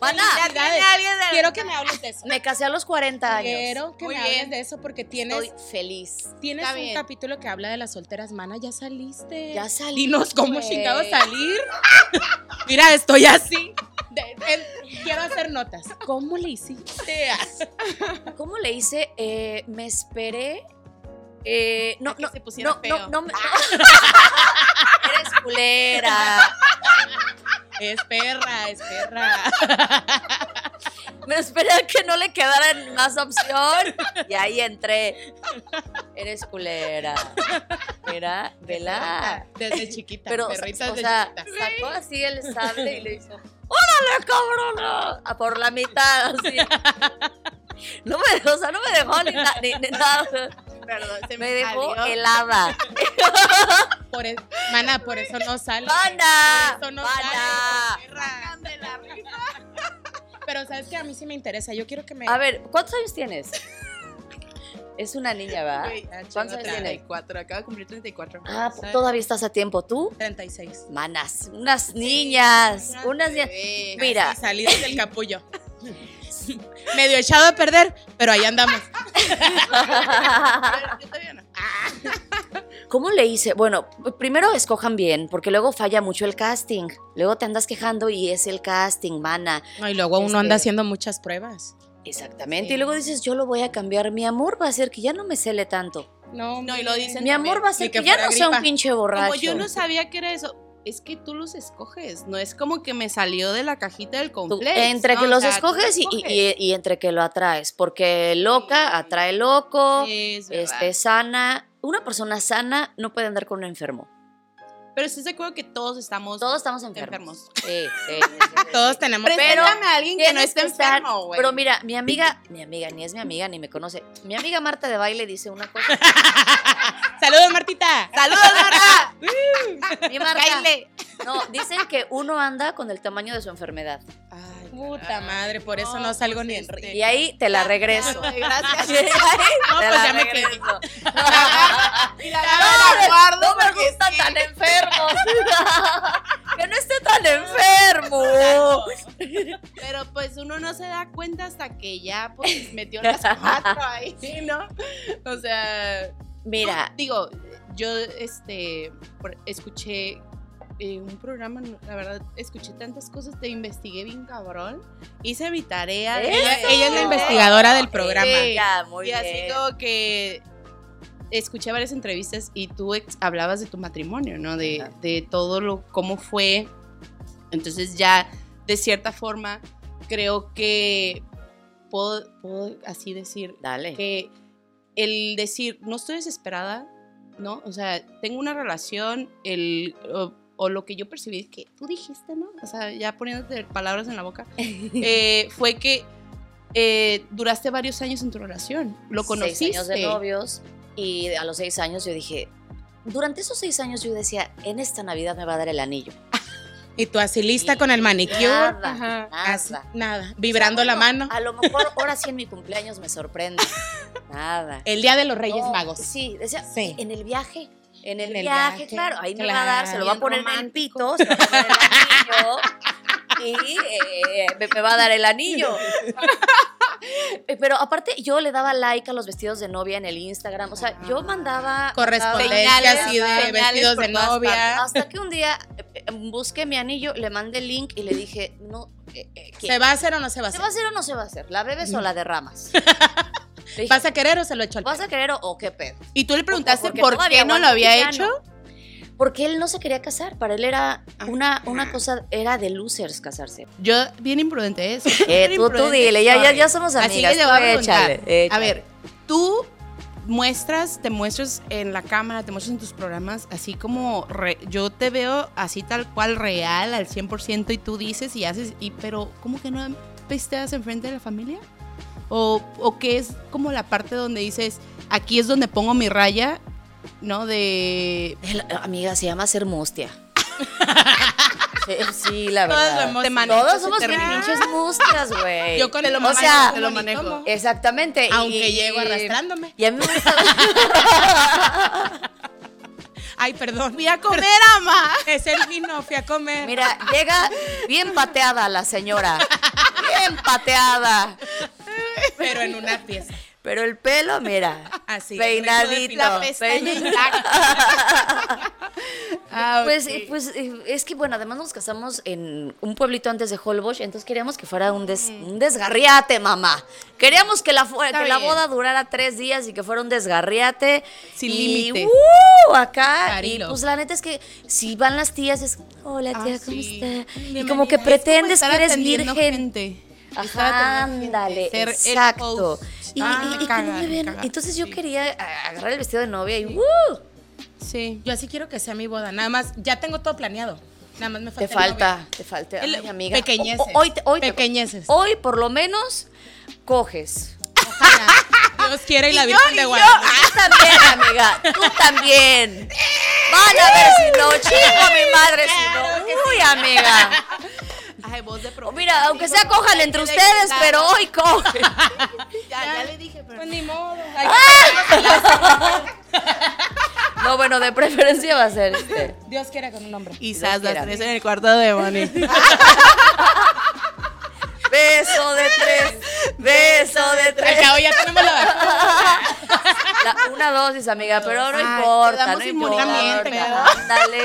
Mana, de- Quiero que me hables de eso. me casé a los 40 años. Quiero que Muy me bien. hables de eso porque tienes, Estoy feliz. tienes Está un bien. capítulo que habla de las solteras. Mana, ya saliste. Ya salí. Dinos cómo güey. chingados salir. Mira, estoy así. De- el- quiero hacer notas. ¿Cómo le hiciste? ¿Cómo le hice? Eh, me esperé. Eh, no, no, se no, feo. no, no, me- Eres culera. Es perra, es perra. Me esperé a que no le quedara más opción. Y ahí entré. Eres culera. Mira, vela. Desde chiquita. Pero, perrita o desde sea, chiquita. sacó así el sable y le hizo, ¡Órale, cabrona! A por la mitad, así. No me, o sea, no me dejó ni, na- ni- ni nada. Perdón, se me, Me dejó salió. helada. Por es- mana, por eso no sale. ¡Mana! Por eso no ¡Mana! sale, la risa. Pero sabes que a mí sí me interesa. Yo quiero que me. A ver, ¿cuántos años tienes? Es una niña, ¿verdad? Güey, ¿Cuántos años tiene? 34, acaba de cumplir 34. Ah, pues todavía estás a tiempo. ¿Tú? 36. Manas, unas niñas, unas niñas. Mira, Y salí del capullo. Medio echado a perder, pero ahí andamos. ¿cómo le hice? Bueno, primero escojan bien, porque luego falla mucho el casting. Luego te andas quejando y es el casting, mana. No, y luego uno Este- anda haciendo muchas pruebas. Exactamente. Sí. Y luego dices, yo lo voy a cambiar. Mi amor va a ser que ya no me cele tanto. No, No, y lo dicen Mi amor va a ser que, que ya no sea un pinche borracho. Como yo no sabía que era eso, es que tú los escoges, no es como que me salió de la cajita del complex. entre ¿no? que O los sea, escoges, y- escoges. Y, y entre que lo atraes. Porque loca atrae loco. Es este, sana. Una persona sana no puede andar con un enfermo. Pero estás de acuerdo que todos estamos Todos estamos enfermos. enfermos. Sí, sí, sí, sí, sí. Todos tenemos. A alguien que no esté enfermo, güey. Pero mira, mi amiga, mi amiga, ni es mi amiga, ni me conoce. Mi amiga Marta de baile dice una cosa. Saludos, Martita. ¡Saludos, Marta! Mi Marta, Cáile. no, dicen que uno anda con el tamaño de su enfermedad. Ay, Puta madre, por eso no, No, salgo pues, ni en este, río. Y ahí te la regreso. Gracias. Y ahí No, te pues la ya me. Y la la guardo No me sí. tan enfermos. que no esté tan enfermo. Pero pues uno no se da cuenta hasta que ya pues metió las cuatro ahí, ¿no? O sea, Mira, digo, yo este escuché eh, un programa, la verdad, escuché tantas cosas, te investigué bien cabrón, hice mi tarea. Ella, ella es la investigadora del programa. Sí. Ya, muy y así como que escuché varias entrevistas y tú hablabas de tu matrimonio, ¿no? De, de todo lo, cómo fue. Entonces ya, de cierta forma, creo que puedo, puedo así decir Dale. que el decir, no estoy desesperada, ¿no? O sea, tengo una relación, el, o, lo que yo percibí que tú dijiste, ¿no? O sea, ya poniéndote palabras en la boca, eh, fue que eh, duraste varios años en tu relación, lo conociste. Seis años de novios y a los seis años yo dije, durante esos seis años yo decía, en esta Navidad me va a dar el anillo. Y tú así lista con el manicure. Nada, Ajá. así, nada. nada. Vibrando O sea, la mano. A lo mejor ahora sí en mi cumpleaños me sorprende. Nada. El día de los Reyes No, Magos. Sí, decía, Sí. en el viaje. En el, En el viaje, viaje, claro, ahí me va a dar, se lo va a claro. poner en el pito, se lo va a poner el anillo y eh, me, me va a dar el anillo. Pero aparte yo le daba like a los vestidos de novia en el Instagram, o sea, yo mandaba Correspondencia Señales, así de vestidos de novia. hasta que un día eh, eh, busqué mi anillo, le mandé el link y le dije, no, eh, eh. ¿Se va a hacer o no se va a ¿Se hacer? va a hacer o no se va a hacer? ¿La bebes o la derramas? Dije, ¿Vas a querer o se lo echo al ¿Vas a querer o, o qué pedo? Y tú le preguntaste por qué no lo había hecho. Porque él no se quería casar, para él era Ah. una, una cosa, era de losers casarse. Yo, bien imprudente eso. Eh, Bien tú, tú imprudente, dile, ya, ya, ya somos Así amigas. que le tú voy a échale, échale. A ver, tú muestras, te muestras en la cámara, te muestras en tus programas, así como re- yo te veo así tal cual real, al 100% y tú dices y haces, y pero ¿cómo que no pesteas enfrente de la familia? ¿O, o qué es como la parte donde dices, aquí es donde pongo mi raya, ¿no? De... El- amiga, se llama ser mustia. Sí, sí, la verdad. lo Todos somos pinches mustias, güey. Yo con el O manejo, sea, te lo manejo. Exactamente. Aunque y- llego arrastrándome. Y a mí me gusta. Ay, perdón. Fui a comer, ama. Es el vino, fui a comer. Mira, llega bien pateada la señora. Bien pateada. Pero en una pieza. Pero el pelo, mira. Así. Peinadito. La pestaña Ah, Pues, pues eh, es que bueno, además nos casamos en un pueblito antes de Holbox, entonces queríamos que fuera un, des- un desgarriate, mamá. Queríamos que la, que la boda durara tres días y que fuera un desgarriate. Sin y, límite. ¡uh! acá. Carilo. Y pues la neta es que si van las tías es, hola Ah, tía, ¿cómo sí. está? Y como que Es como pretendes estar que eres virgen. gente. Ajá, ándale, ser exacto. Y, Ah, y- y caga, caga. Entonces yo Sí. quería agarrar el vestido de novia y ¡uh! Sí. Yo así quiero que sea mi boda. Nada más, ya tengo todo planeado. Nada más me falta. Te falta, te falta. El- Ay, amiga. pequeñeces. O- Hoy, hoy, te- Pequeñeces. hoy por lo menos coges. Ojalá. Dios quiera y la Y yo, Virgen y de yo. Guadalupe. Tú también, amiga. Tú también. Van a ver si no. Chingo a mi madre si no. Uy, amiga. Voz de mira, aunque sea cojan entre ustedes, pero hoy cogen. Ya, ya le dije, pero. Pues ni modo. Ay, No, bueno, de preferencia va a ser este. Dios quiera con un hombre. Y sas, las tres en el cuarto de Bonnie. Beso de tres. Beso de tres. cabo ya tenemos la vacuna. La- una dosis, amiga, pero no Ay, importa, no inmunidad, importa. pero- Ándale.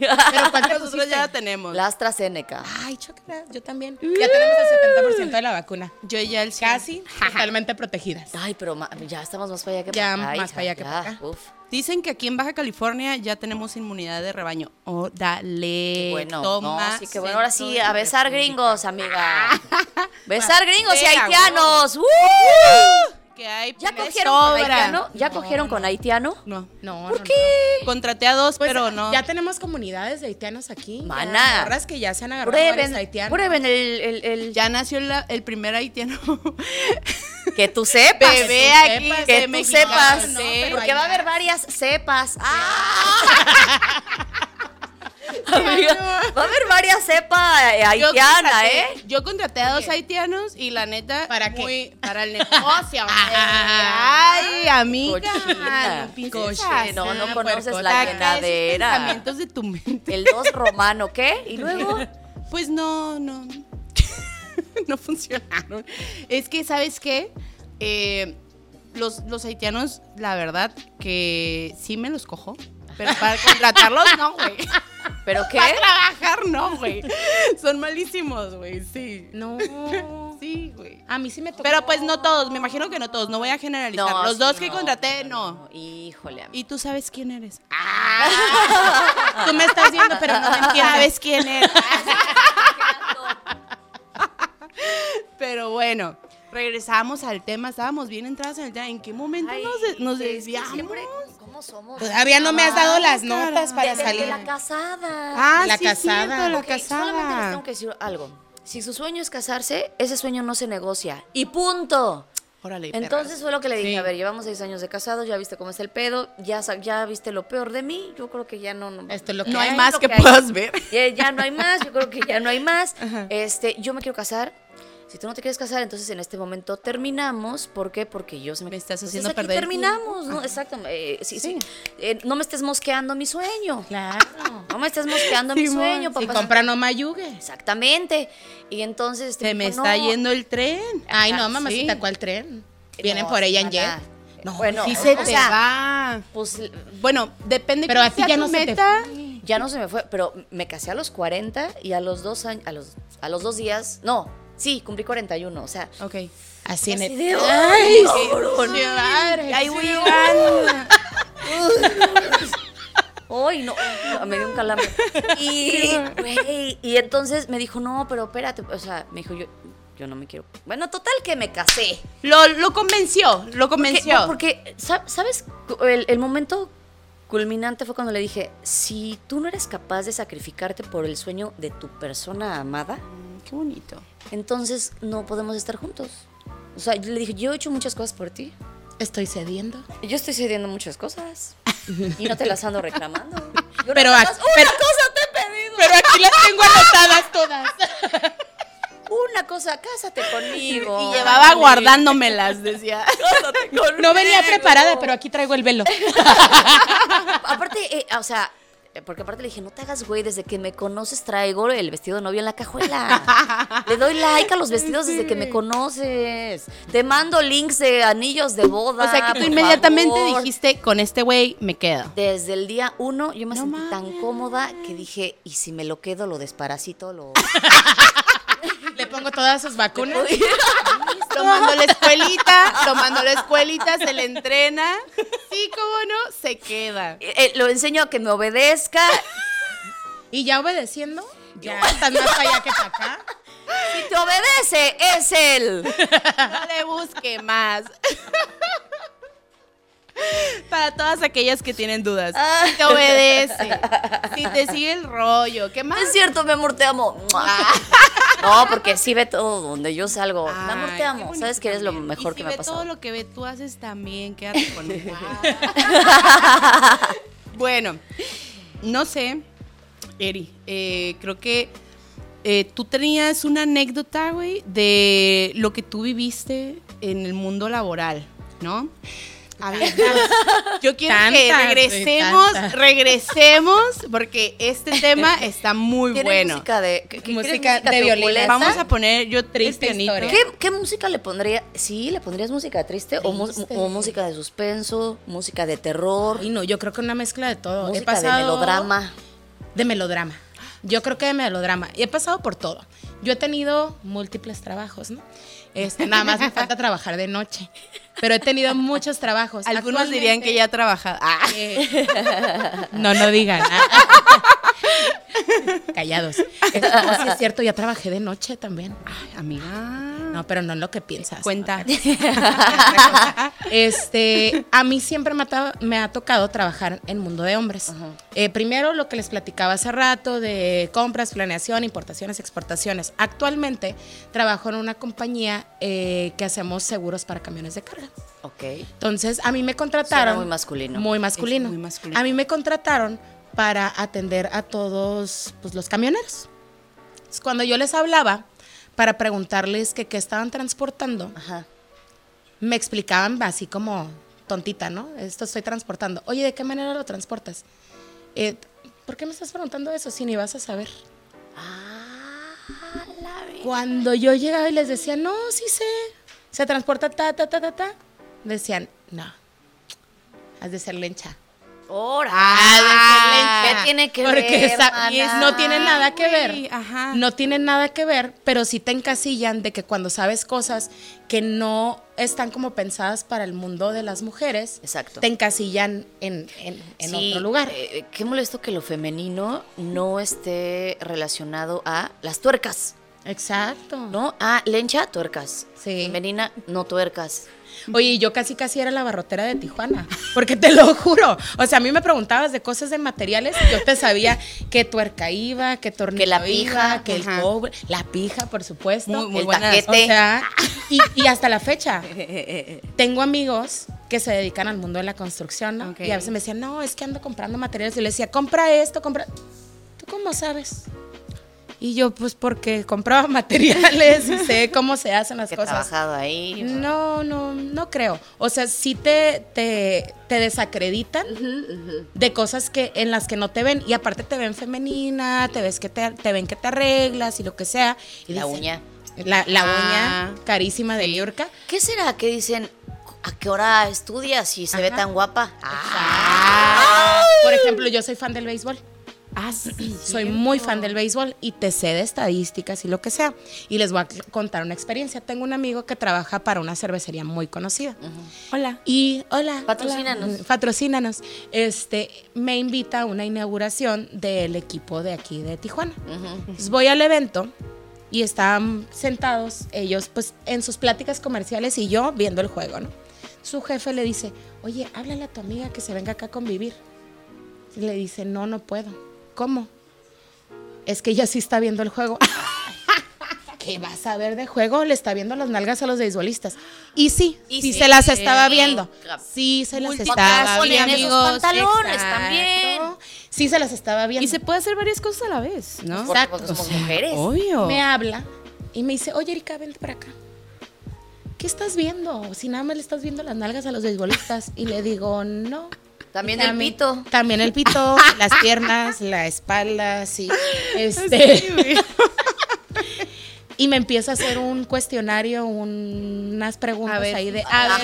Pero ¿cuál te Nosotros ya la tenemos. La AstraZeneca. Ay, chócala, yo también. Ya tenemos el 70% de la vacuna. Yo ya el 100. Casi totalmente protegidas. Ay, pero ya estamos más para allá que Ya para acá. más hija, para allá que ya, para acá. Uf. Dicen que aquí en Baja California ya tenemos inmunidad de rebaño. Oh, dale. Bueno, toma. no, sí que bueno, ahora sí, a besar gringos, amiga. Besar gringos y haitianos. ¡Uh! Que hay ¿Ya cogieron con sobra. haitiano? ¿Ya cogieron con haitiano? No. No, ¿Por no, qué? Contraté a dos, Pues pero no. ya tenemos comunidades de haitianos aquí. Ya, Mana. morras que ya se han agarrado Prueben, haitianos. prueben el, el- el- Ya nació la- el primer haitiano. que tú sepas. Bebé tú aquí. sepas, que tú mexicano, sepas, no, porque va a haber varias cepas. ¡Ah! Amiga, va a haber varias cepas Yo haitiana, contraté- ¿eh? Yo contraté a dos haitianos y la neta. ¿Para qué? muy- Para el negocio. Ay, amiga. Cochina. no así. No, no Ah, conoces la llenadera. pensamientos de tu mente. El 2 romano, ¿qué? Y luego, Pues no, no. no funcionaron. Es que, ¿sabes qué? Eh, los, los haitianos, la verdad, que sí me los cojo. Pero para contratarlos, no, güey. ¿Pero qué? Para trabajar, no, güey. Son malísimos, güey, sí. No. Sí, güey. A mí sí me tocó. Pero pues no todos, me imagino que no todos, no voy a generalizar. No, Los sí, dos que no, contraté, no. Híjole. amiga. Y tú sabes quién eres. Tú me estás viendo, pero no me entiendes. Sabes quién eres. Pero bueno, regresamos al tema, estábamos bien entradas en el tema. ¿En qué momento Ay, nos, de- nos desviamos? siempre, ¿Cómo somos? Todavía no me has dado las notas para De- de salir. la casada. Ah, La sí, casada. cierto, la Ok, solamente les casada. tengo que decir algo. Si su sueño es casarse, ese sueño no se negocia. Y punto. Órale. Entonces fue lo que le dije, Sí. a ver, llevamos seis años de casados, ya viste cómo es el pedo, ya, ya viste lo peor de mí, yo creo que ya no... no Esto es lo que no hay hay. más lo que que puedas ver. ya, ya no hay más, yo creo que ya no hay más. Este, yo me quiero casar. Si tú no te quieres casar, entonces en este momento terminamos. ¿Por qué? Porque yo se me, Me estás haciendo perder terminamos, ¿no? Exacto. eh, sí, sí. Eh, no me estés mosqueando mi sueño. Claro. No me estés mosqueando mi sueño, Si papá. compra no mayugue. Exactamente. Y entonces este, Se me dijo, está "No". yendo el tren. Ay, no, Ah, mamacita, sí. ¿cuál tren? Vienen No, por ella en jet. No, Bueno, sí o se sea, te Se va. Pues Bueno, depende Pero a ti sea ya no se te meta. ya no se me fue, pero me casé a los 40 y a los dos años, a los, a los dos días, no, sí, cumplí 41, o sea, Ok. Así en el... de, Ay, "Ay, sí, cabrón". madre. Ahí voy llegando. Ay, no, no, me dio un calambre. Y, güey, y entonces me dijo, no, pero espérate, o sea, me dijo, yo, yo no me quiero. Bueno, total que me casé. Lo, lo convenció, lo Porque, convenció. porque, sa- ¿sabes? El, el momento culminante fue cuando le dije, si tú no eres capaz de sacrificarte por el sueño de tu persona amada, Qué bonito. entonces no podemos estar juntos. O sea, yo le dije, yo he hecho muchas cosas por ti. Estoy cediendo. Yo estoy cediendo muchas cosas. Y no te las ando reclamando. Yo Pero más una pero- cosa te he pedido. Pero aquí las tengo anotadas todas. Una cosa, cásate conmigo. Y llevaba guardándomelas, decía. No venía preparada, pero aquí traigo el velo. Aparte, eh, o sea, porque aparte le dije, no te hagas güey, desde que me conoces traigo el vestido de novio en la cajuela. le doy like a los vestidos desde que me conoces. Te mando links de anillos de boda. O sea que tú inmediatamente favor. dijiste, con este güey me quedo. Desde el día uno yo me No sentí tan cómoda que dije, ¿y si me lo quedo, lo desparasito, lo... Pongo todas sus vacunas. Lo mando a la escuelita, lo mando a la escuelita, se le entrena. Sí, cómo no, se queda. Eh, eh, lo enseño a que me obedezca. Y ya obedeciendo, ya estás más para allá que para acá. Si te obedece, es él. No le busque más. Para todas aquellas que tienen dudas. Ah. Si te obedece, si te sigue el rollo, ¿qué más? Es cierto, mi amor, te amo. No, porque sí ve todo donde yo salgo. mi amor, Ay, te amo. bonito Sabes que eres lo mejor Y que si me ha ve pasado. todo lo que ve, tú haces también, quédate conmigo. bueno, no sé, Eri, eh, creo que eh, tú tenías una anécdota, güey, de lo que tú viviste en el mundo laboral, ¿no? A ver, yo quiero que Tantas, regresemos, regresemos, porque este tema está muy ¿Tiene bueno. música de ¿qué- qué- Música quieres de violín. Vamos a poner yo Triste este historia. ¿Qué, qué música le pondría? Sí, ¿le pondrías música triste? O, Triste. música de suspenso, música de terror, Ay, no, yo creo que una mezcla de todo. He música de pasado- melodrama. De melodrama. Yo creo que de melodrama. Y he pasado por todo. Yo he tenido múltiples trabajos, ¿no? Este, nada más me falta trabajar de noche. Pero he tenido muchos trabajos. Algunos dirían que ya ha trabajado. Ah. Eh, no, no digan. Callados. Sí es cierto, ya trabajé de noche también. Ay, amiga. No, pero no es lo que piensas. Cuenta. Este, a mí siempre me ha, to- me ha tocado trabajar en mundo de hombres. Eh, primero lo que les platicaba hace rato de compras, planeación, importaciones, exportaciones. Actualmente trabajo en una compañía eh, que hacemos seguros para camiones de carga. Ok. Entonces, a mí me contrataron. Suena muy masculino. Muy masculino. Es muy masculino. A mí me contrataron para atender a todos pues, los camioneros. Entonces, cuando yo les hablaba para preguntarles que qué estaban transportando, Ajá. me explicaban así como tontita, ¿no? Esto estoy transportando. Oye, ¿de qué manera lo transportas? Eh, ¿Por qué me estás preguntando eso si ni vas a saber? Ah, la Cuando yo llegaba y les decía, no, sí sé, se transporta ta, ta, ta, ta, ta, decían, no, has de ser lencha. ¡Hora! ¿Qué tiene que porque ver, no tiene nada que ver. Ajá. No tiene nada que ver, pero sí te encasillan de que cuando sabes cosas que no están como pensadas para el mundo de las mujeres, Exacto. te encasillan en, en- en Sí, otro lugar. eh, qué molesto que lo femenino no esté relacionado a las tuercas, Exacto. ¿no? A lencha, tuercas. Sí. Femenina, no tuercas. Oye, yo casi casi era la barrotera de Tijuana, porque te lo juro. O sea, a mí me preguntabas de cosas de materiales y yo te sabía qué tuerca iba, qué tornillo Que la pija, iba, que el cobre, la pija, por supuesto. Muy, muy el buenas. taquete. O sea, y, y hasta la fecha. Tengo amigos que se dedican al mundo de la construcción, ¿no? Ok. Y a veces me decían, no, es que ando comprando materiales. Y yo les decía, compra esto, compra. ¿Tú cómo sabes? Y yo, pues porque compraba materiales y sé cómo se hacen las cosas. trabajado ahí. No, no, no creo. O sea, sí te, te, te desacreditan de cosas que, en las que no te ven. Y aparte te ven femenina, te ves que te, te ven que te arreglas y lo que sea. Y La dicen- uña. La, la Ah, uña carísima de Yorka. ¿Qué será que dicen? ¿A qué hora estudias y se ve tan guapa? Por ejemplo, yo soy fan del béisbol. Ah, sí, Soy muy fan del béisbol y te sé de estadísticas y lo que sea. Y les voy a contar una experiencia. Tengo un amigo que trabaja para una cervecería muy conocida. Hola. Y hola. Patrocínanos. hola, patrocínanos. Este, me invita a una inauguración del equipo de aquí de Tijuana. Entonces voy al evento y están sentados ellos pues en sus pláticas comerciales y yo viendo el juego, ¿no? Su jefe le dice, oye, háblale a tu amiga que se venga acá a convivir. Y le dice, no, no puedo. ¿Cómo? Es que ella sí está viendo el juego. ¿Qué vas a ver de juego? Le está viendo las nalgas a los beisbolistas. Y sí, Y sí, sí. se las estaba viendo. Sí, se las estaba viendo. esos pantalones también. Sí, se las estaba viendo. Y se puede hacer varias cosas a la vez, ¿no? Porque, Exacto. porque somos mujeres. Obvio. me habla y me dice, oye Erika, vente para acá. ¿Qué estás viendo? Si nada más le estás viendo las nalgas a los beisbolistas. Y le digo, no. También el pito. También el pito, las piernas, la espalda, sí. Este, y me empieza a hacer un cuestionario, un- unas preguntas ver. ahí de, a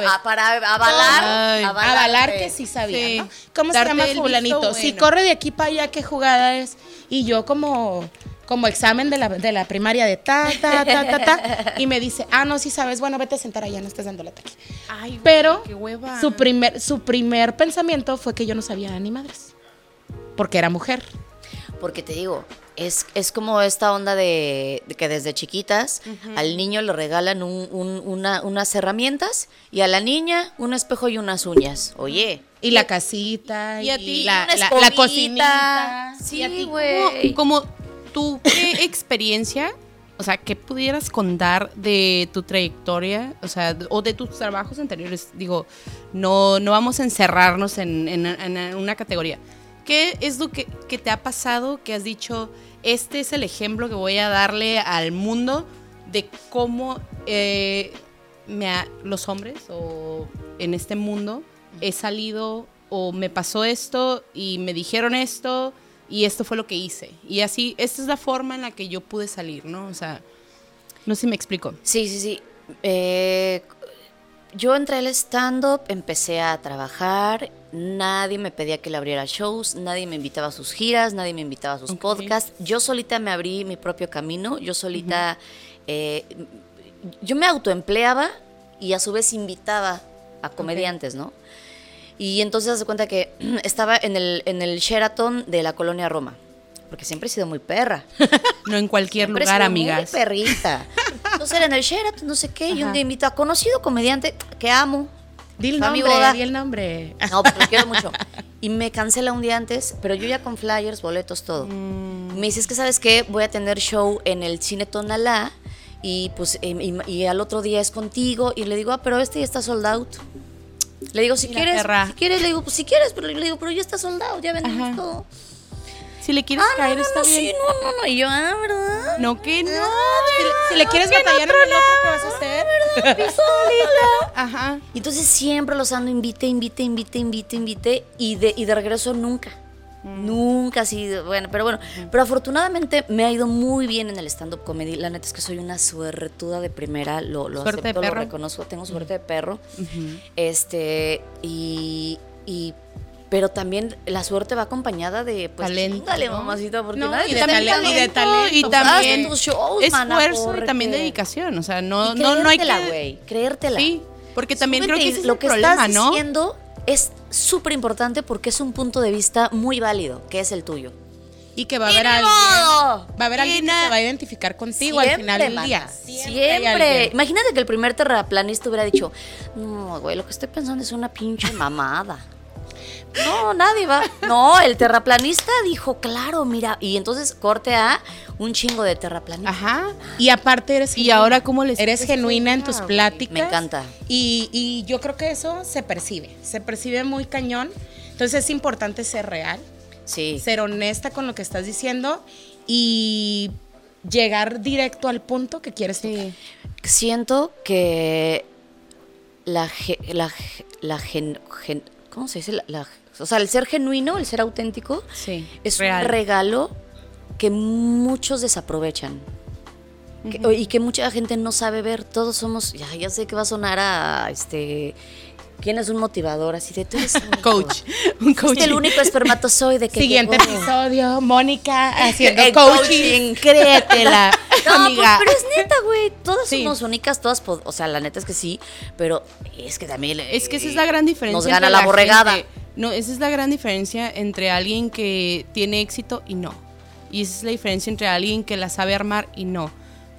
ver, para avalar. Ay. Avalar eh, que sí sabía, Sí. ¿no? ¿Cómo se Darte llama el visto fulanito? Si corre de aquí para allá, ¿qué jugada es? Y yo como, como examen de la, de la primaria de ta, ta, ta, ta, ta. Y me dice, ah, no, sí sabes, bueno, vete a sentar allá, no estés dando la aquí. Ay, güey, Pero qué hueva. su primer, su primer pensamiento fue que yo no sabía ni madres. Porque era mujer. Porque te digo, es, es como esta onda de, de que desde chiquitas al niño le regalan un- un- una- unas herramientas y a la niña un espejo y unas uñas. Oye, Y la casita. Y a ti, la, la, la cocinita. Sí, Y a ti, güey. Como, como tú, ¿qué experiencia, o sea, qué pudieras contar de tu trayectoria, o sea, o de tus trabajos anteriores? Digo, no, no vamos a encerrarnos en, en- en una categoría. ¿Qué es lo que, que te ha pasado que has dicho, este es el ejemplo que voy a darle al mundo de cómo eh, me ha- los hombres o en este mundo he salido o me pasó esto y me dijeron esto y esto fue lo que hice. Y así, esta es la forma en la que yo pude salir, ¿no? O sea, no sé si me explico. Sí, sí, sí. Eh, yo entré al stand-up, empecé a trabajar, nadie me pedía que le abriera shows, nadie me invitaba a sus giras, nadie me invitaba a sus podcasts. Yo solita me abrí mi propio camino, yo solita, eh, yo me autoempleaba y a su vez invitaba a comediantes, ¿no? Y entonces de cuenta que estaba en el, en el Sheraton de la colonia Roma, porque siempre he sido muy perra. No en cualquier Siempre he lugar, sido amigas. Muy perrita. Entonces era en el Sheraton, no sé qué, y un Ajá. día invito a conocido comediante que amo. Di el Fue a mi nombre, boda. di el nombre. No, pero lo quiero mucho. Y me cancela un día antes, pero yo ya con flyers, boletos, todo. Mm. Me dice, es que sabes qué, voy a tener show en el cine Tonalá y pues y, y- y al otro día es contigo y le digo, ah, pero este ya está sold out. Le digo, si quieres, perra. si quieres, le digo, pues si quieres, pero le digo, pero ya está soldado, ya vendimos Ajá. todo. Si le quieres Ah, caer, no, no, está no, bien. sí, no, no, no. Y yo, ah, ¿verdad? No, que no. Si le, si le quieres batallar en el otro que vas a hacer. Ajá. Y entonces siempre los ando invite, invite, invite, invite, invite y de, y de regreso nunca. Nunca así, de- bueno, pero bueno, pero afortunadamente me ha ido muy bien en el stand-up comedy. La neta es que soy una suertuda de primera, lo, lo Suerte de acepto, lo perro. reconozco, tengo suerte de perro. Este, y, y- pero también la suerte va acompañada de pues Talento, Dale, ¿no? mamacita, porque No, nadie y de da tale- y de talento. y también tus shows, mana, esfuerzo y también dedicación. O sea, no, no, no hay creértela, que. güey, creértela. Sí, porque también Súbete creo que y ese es lo el que problema, estás ¿no? diciendo es súper importante porque es un punto de vista muy válido, que es el tuyo. Y que va a ¡Y haber alguien. Va a haber alguien que se va a identificar contigo al final del mana, día. Siempre. alguien. Imagínate que el primer terraplanista hubiera dicho, no, güey, lo que estoy pensando es una pinche mamada. No, nadie va. No, el terraplanista dijo, claro, mira. Y entonces corte a un chingo de terraplanistas. Ajá. Y aparte eres Y ahora, ¿cómo les Eres genuina en tus pláticas. Me encanta. Y, y yo creo que eso se percibe, se percibe muy cañón. Entonces es importante ser real, Sí. ser honesta con lo que estás diciendo y llegar directo al punto que quieres tocar. Siento que la, ge- la, la gen- gen- ¿cómo se dice? La- la- o sea, el ser genuino, el ser auténtico, Sí, es real. un regalo que muchos desaprovechan. Que- y que mucha gente no sabe ver. Todos somos, ya, ya sé que va a sonar a este. ¿Quién es un motivador? Así de tú eres único. Coach. Un coach. Fuiste el único espermatozoide que Siguiente llegó. episodio, Mónica haciendo coaching. coaching. Créetela, No, amiga. pues, pero es neta, güey. Todas Sí. somos únicas, todas, o sea, la neta es que sí, pero es que también. Es que esa eh, es la gran diferencia. Nos gana la borregada. gente. No, esa es la gran diferencia entre alguien que tiene éxito y no. Y esa es la diferencia entre alguien que la sabe armar y no.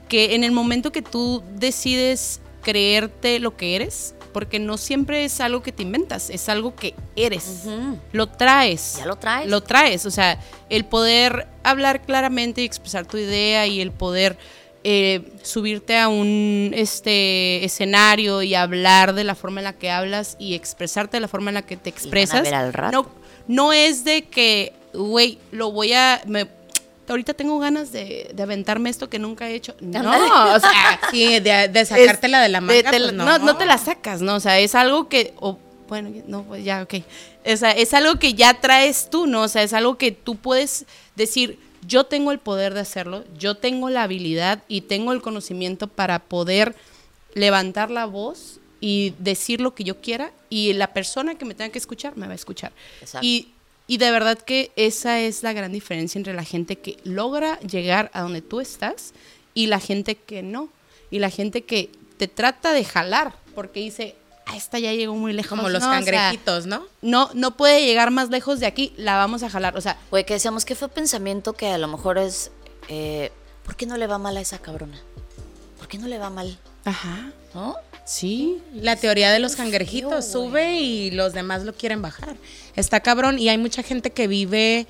Que en el momento que tú decides creerte lo que eres, porque no siempre es algo que te inventas, es algo que eres. Lo traes. Ya lo traes. Lo traes. O sea, el poder hablar claramente y expresar tu idea y el poder eh, subirte a un este escenario y hablar de la forma en la que hablas y expresarte de la forma en la que te expresas. ver al rato. No, no es de que, güey, lo voy a. me- ahorita tengo ganas de, de aventarme esto que nunca he hecho. No, o sea, Sí, de, de sacártela de la de- manga. pues la- no. no, no te la sacas, ¿no? O sea, es algo que, o, bueno, no, pues ya, ok. O sea, es algo que ya traes tú, ¿no? O sea, es algo que tú puedes decir, yo tengo el poder de hacerlo, yo tengo la habilidad y tengo el conocimiento para poder levantar la voz y decir lo que yo quiera y la persona que me tenga que escuchar me va a escuchar. Exacto. Y, y de verdad que esa es la gran diferencia entre la gente que logra llegar a donde tú estás y la gente que no. Y la gente que te trata de jalar porque dice, ah, esta ya llegó muy lejos. Como los ¿no? O sea, cangrejitos, ¿no? no, no puede llegar más lejos de aquí, la vamos a jalar. O sea, Güey, que decíamos que fue pensamiento que a lo mejor es. eh, ¿Por qué no le va mal a esa cabrona? ¿Por qué no le va mal? ajá, ¿No? sí. La teoría de los cangrejitos sube y los demás lo quieren bajar. Está cabrón y hay mucha gente que vive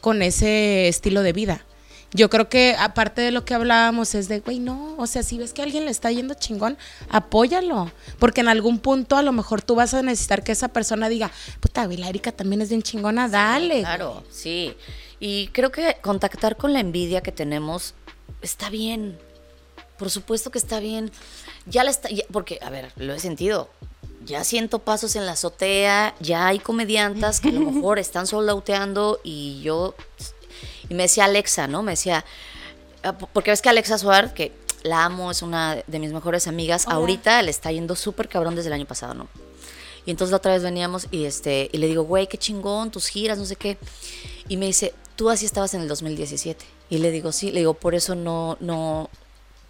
con ese estilo de vida. Yo creo que aparte de lo que hablábamos es de, güey, no, o sea, si ves que a alguien le está yendo chingón, apóyalo, porque en algún punto a lo mejor tú vas a necesitar que esa persona diga, puta, güey, la Erika también es bien chingona, dale. Claro, sí. Y creo que contactar con la envidia que tenemos está bien. Por supuesto que está bien. Ya la está. ya- porque, a ver, lo he sentido. Ya siento pasos en la azotea, ya hay comediantas que a lo mejor están soldauteando y yo. Y me decía Alexa, ¿no? Me decía. ah, po- Porque ves que Alexa Suárez, que la amo, es una de mis mejores amigas, ahorita le está yendo súper cabrón desde el año pasado, ¿no? Y entonces la otra vez veníamos y este y le digo, güey, qué chingón, tus giras, no sé qué. Y me dice, tú así estabas en el 2017. Y le digo, sí, le digo, por eso no, no,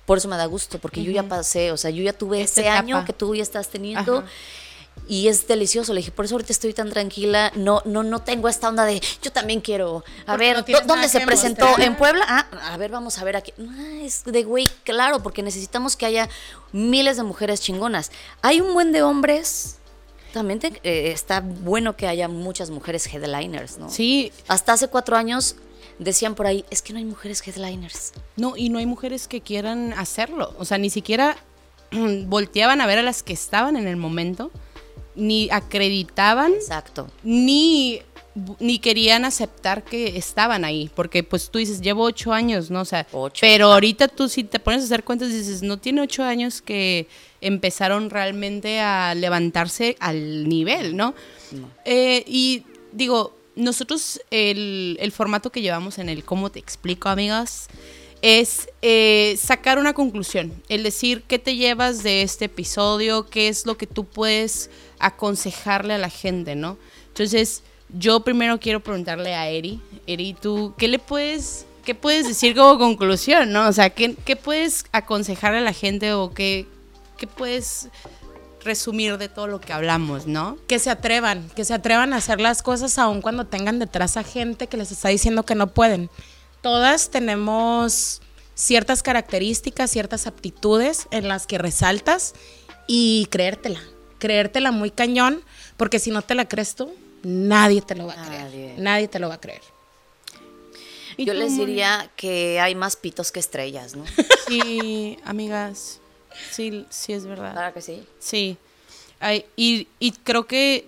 por eso me da gusto, porque yo ya pasé, o sea, yo ya tuve Esta ese etapa. año que tú ya estás teniendo. Ajá. Y es delicioso, le dije, por eso ahorita estoy tan tranquila, no, no, no tengo esta onda de, yo también quiero, a Porque ver, no tienes ¿dó- ¿dónde se presentó? mostrar. ¿En Puebla? Ah, a ver, vamos a ver aquí. Ah, es de güey, claro, porque necesitamos que haya miles de mujeres chingonas. Hay un buen de hombres, también te- eh, está bueno que haya muchas mujeres headliners, ¿no? Sí, Hasta hace cuatro años decían por ahí, es que no hay mujeres headliners. No, y no hay mujeres que quieran hacerlo. O sea, ni siquiera volteaban a ver a las que estaban en el momento, ni acreditaban, Exacto. ni, ni querían aceptar que estaban ahí. Porque pues tú dices, llevo ocho años, ¿no? O sea, Ocho. pero ahorita tú si te pones a hacer cuentas dices, no tiene ocho años que empezaron realmente a levantarse al nivel, ¿no? Eh, y digo, nosotros el, el formato que llevamos en el cómo te explico, amigas, es eh, sacar una conclusión, el decir qué te llevas de este episodio, qué es lo que tú puedes aconsejarle a la gente, ¿no? Entonces, yo primero quiero preguntarle a Eri, Eri, tú, ¿qué le puedes, qué puedes decir como conclusión, no? O sea, ¿qué, qué puedes aconsejar a la gente o qué, qué puedes resumir de todo lo que hablamos, ¿no? Que se atrevan, que se atrevan a hacer las cosas aun cuando tengan detrás a gente que les está diciendo que no pueden. Todas tenemos ciertas características, ciertas aptitudes en las que resaltas y creértela, creértela muy cañón, porque si no te la crees tú, nadie te lo va a creer. Nadie. Te lo va a creer. ¿Y Yo tú, les Moni? diría que hay más pitos que estrellas, ¿no? Sí, amigas, sí, sí es verdad. Claro que sí. Sí. Ay, y, y creo que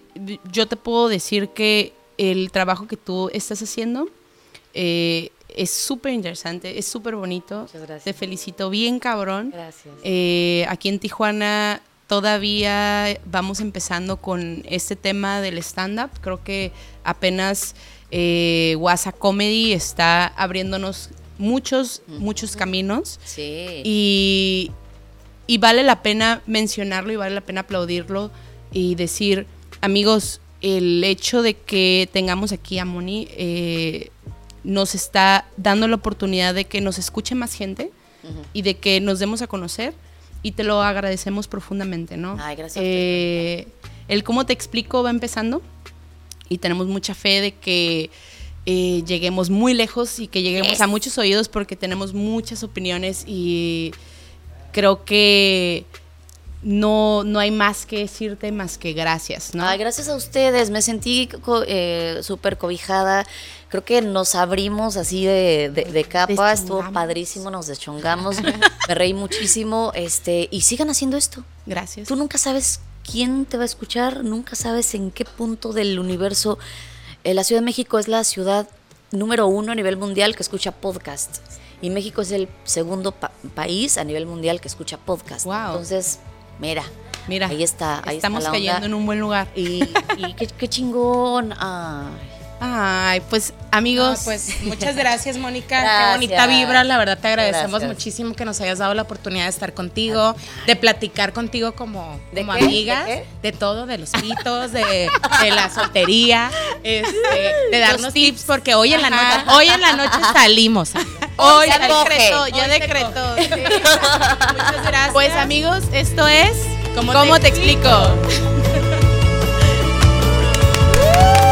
yo te puedo decir que el trabajo que tú estás haciendo eh, es súper interesante, es súper bonito. Muchas gracias. Te felicito bien, cabrón. Gracias. Eh, aquí en Tijuana todavía vamos empezando con este tema del stand-up. Creo que apenas eh, Comedy está abriéndonos muchos, muchos caminos. Sí. Y, y vale la pena mencionarlo y vale la pena aplaudirlo y decir, amigos, el hecho de que tengamos aquí a Moni eh, nos está dando la oportunidad de que nos escuche más gente y de que nos demos a conocer y te lo agradecemos profundamente, ¿no? Ay, gracias Eh, el cómo te explico va empezando y tenemos mucha fe de que eh, lleguemos muy lejos y que lleguemos a muchos oídos porque tenemos muchas opiniones y creo que no, no hay más que decirte más que gracias, ¿no? Ay, gracias a ustedes, me sentí co- eh, súper cobijada. Creo que nos abrimos así de, de- de capa, estuvo padrísimo, nos deschongamos, me reí muchísimo, este, y sigan haciendo esto. Gracias. Tú nunca sabes quién te va a escuchar, nunca sabes en qué punto del universo. Eh, la Ciudad de México es la ciudad número uno a nivel mundial que escucha podcast. Y México es el segundo pa- país a nivel mundial que escucha podcast. Wow. Entonces, mira, Mira, ahí está, ahí estamos está la cayendo en un buen lugar. Y, y qué, qué chingón. Ay. Ay, pues amigos. Ah, pues muchas gracias, Mónica. Qué bonita vibra. La verdad te agradecemos muchísimo que nos hayas dado la oportunidad de estar contigo, de platicar contigo como, ¿De como amigas, ¿De, todo, de los pitos, de, la soltería, este, de darnos tips, porque hoy en la noche, hoy en la noche salimos. Hoy decreto, yo decreto. Sí. Muchas gracias. Pues amigos, esto es ¿Cómo, te, explico? explico?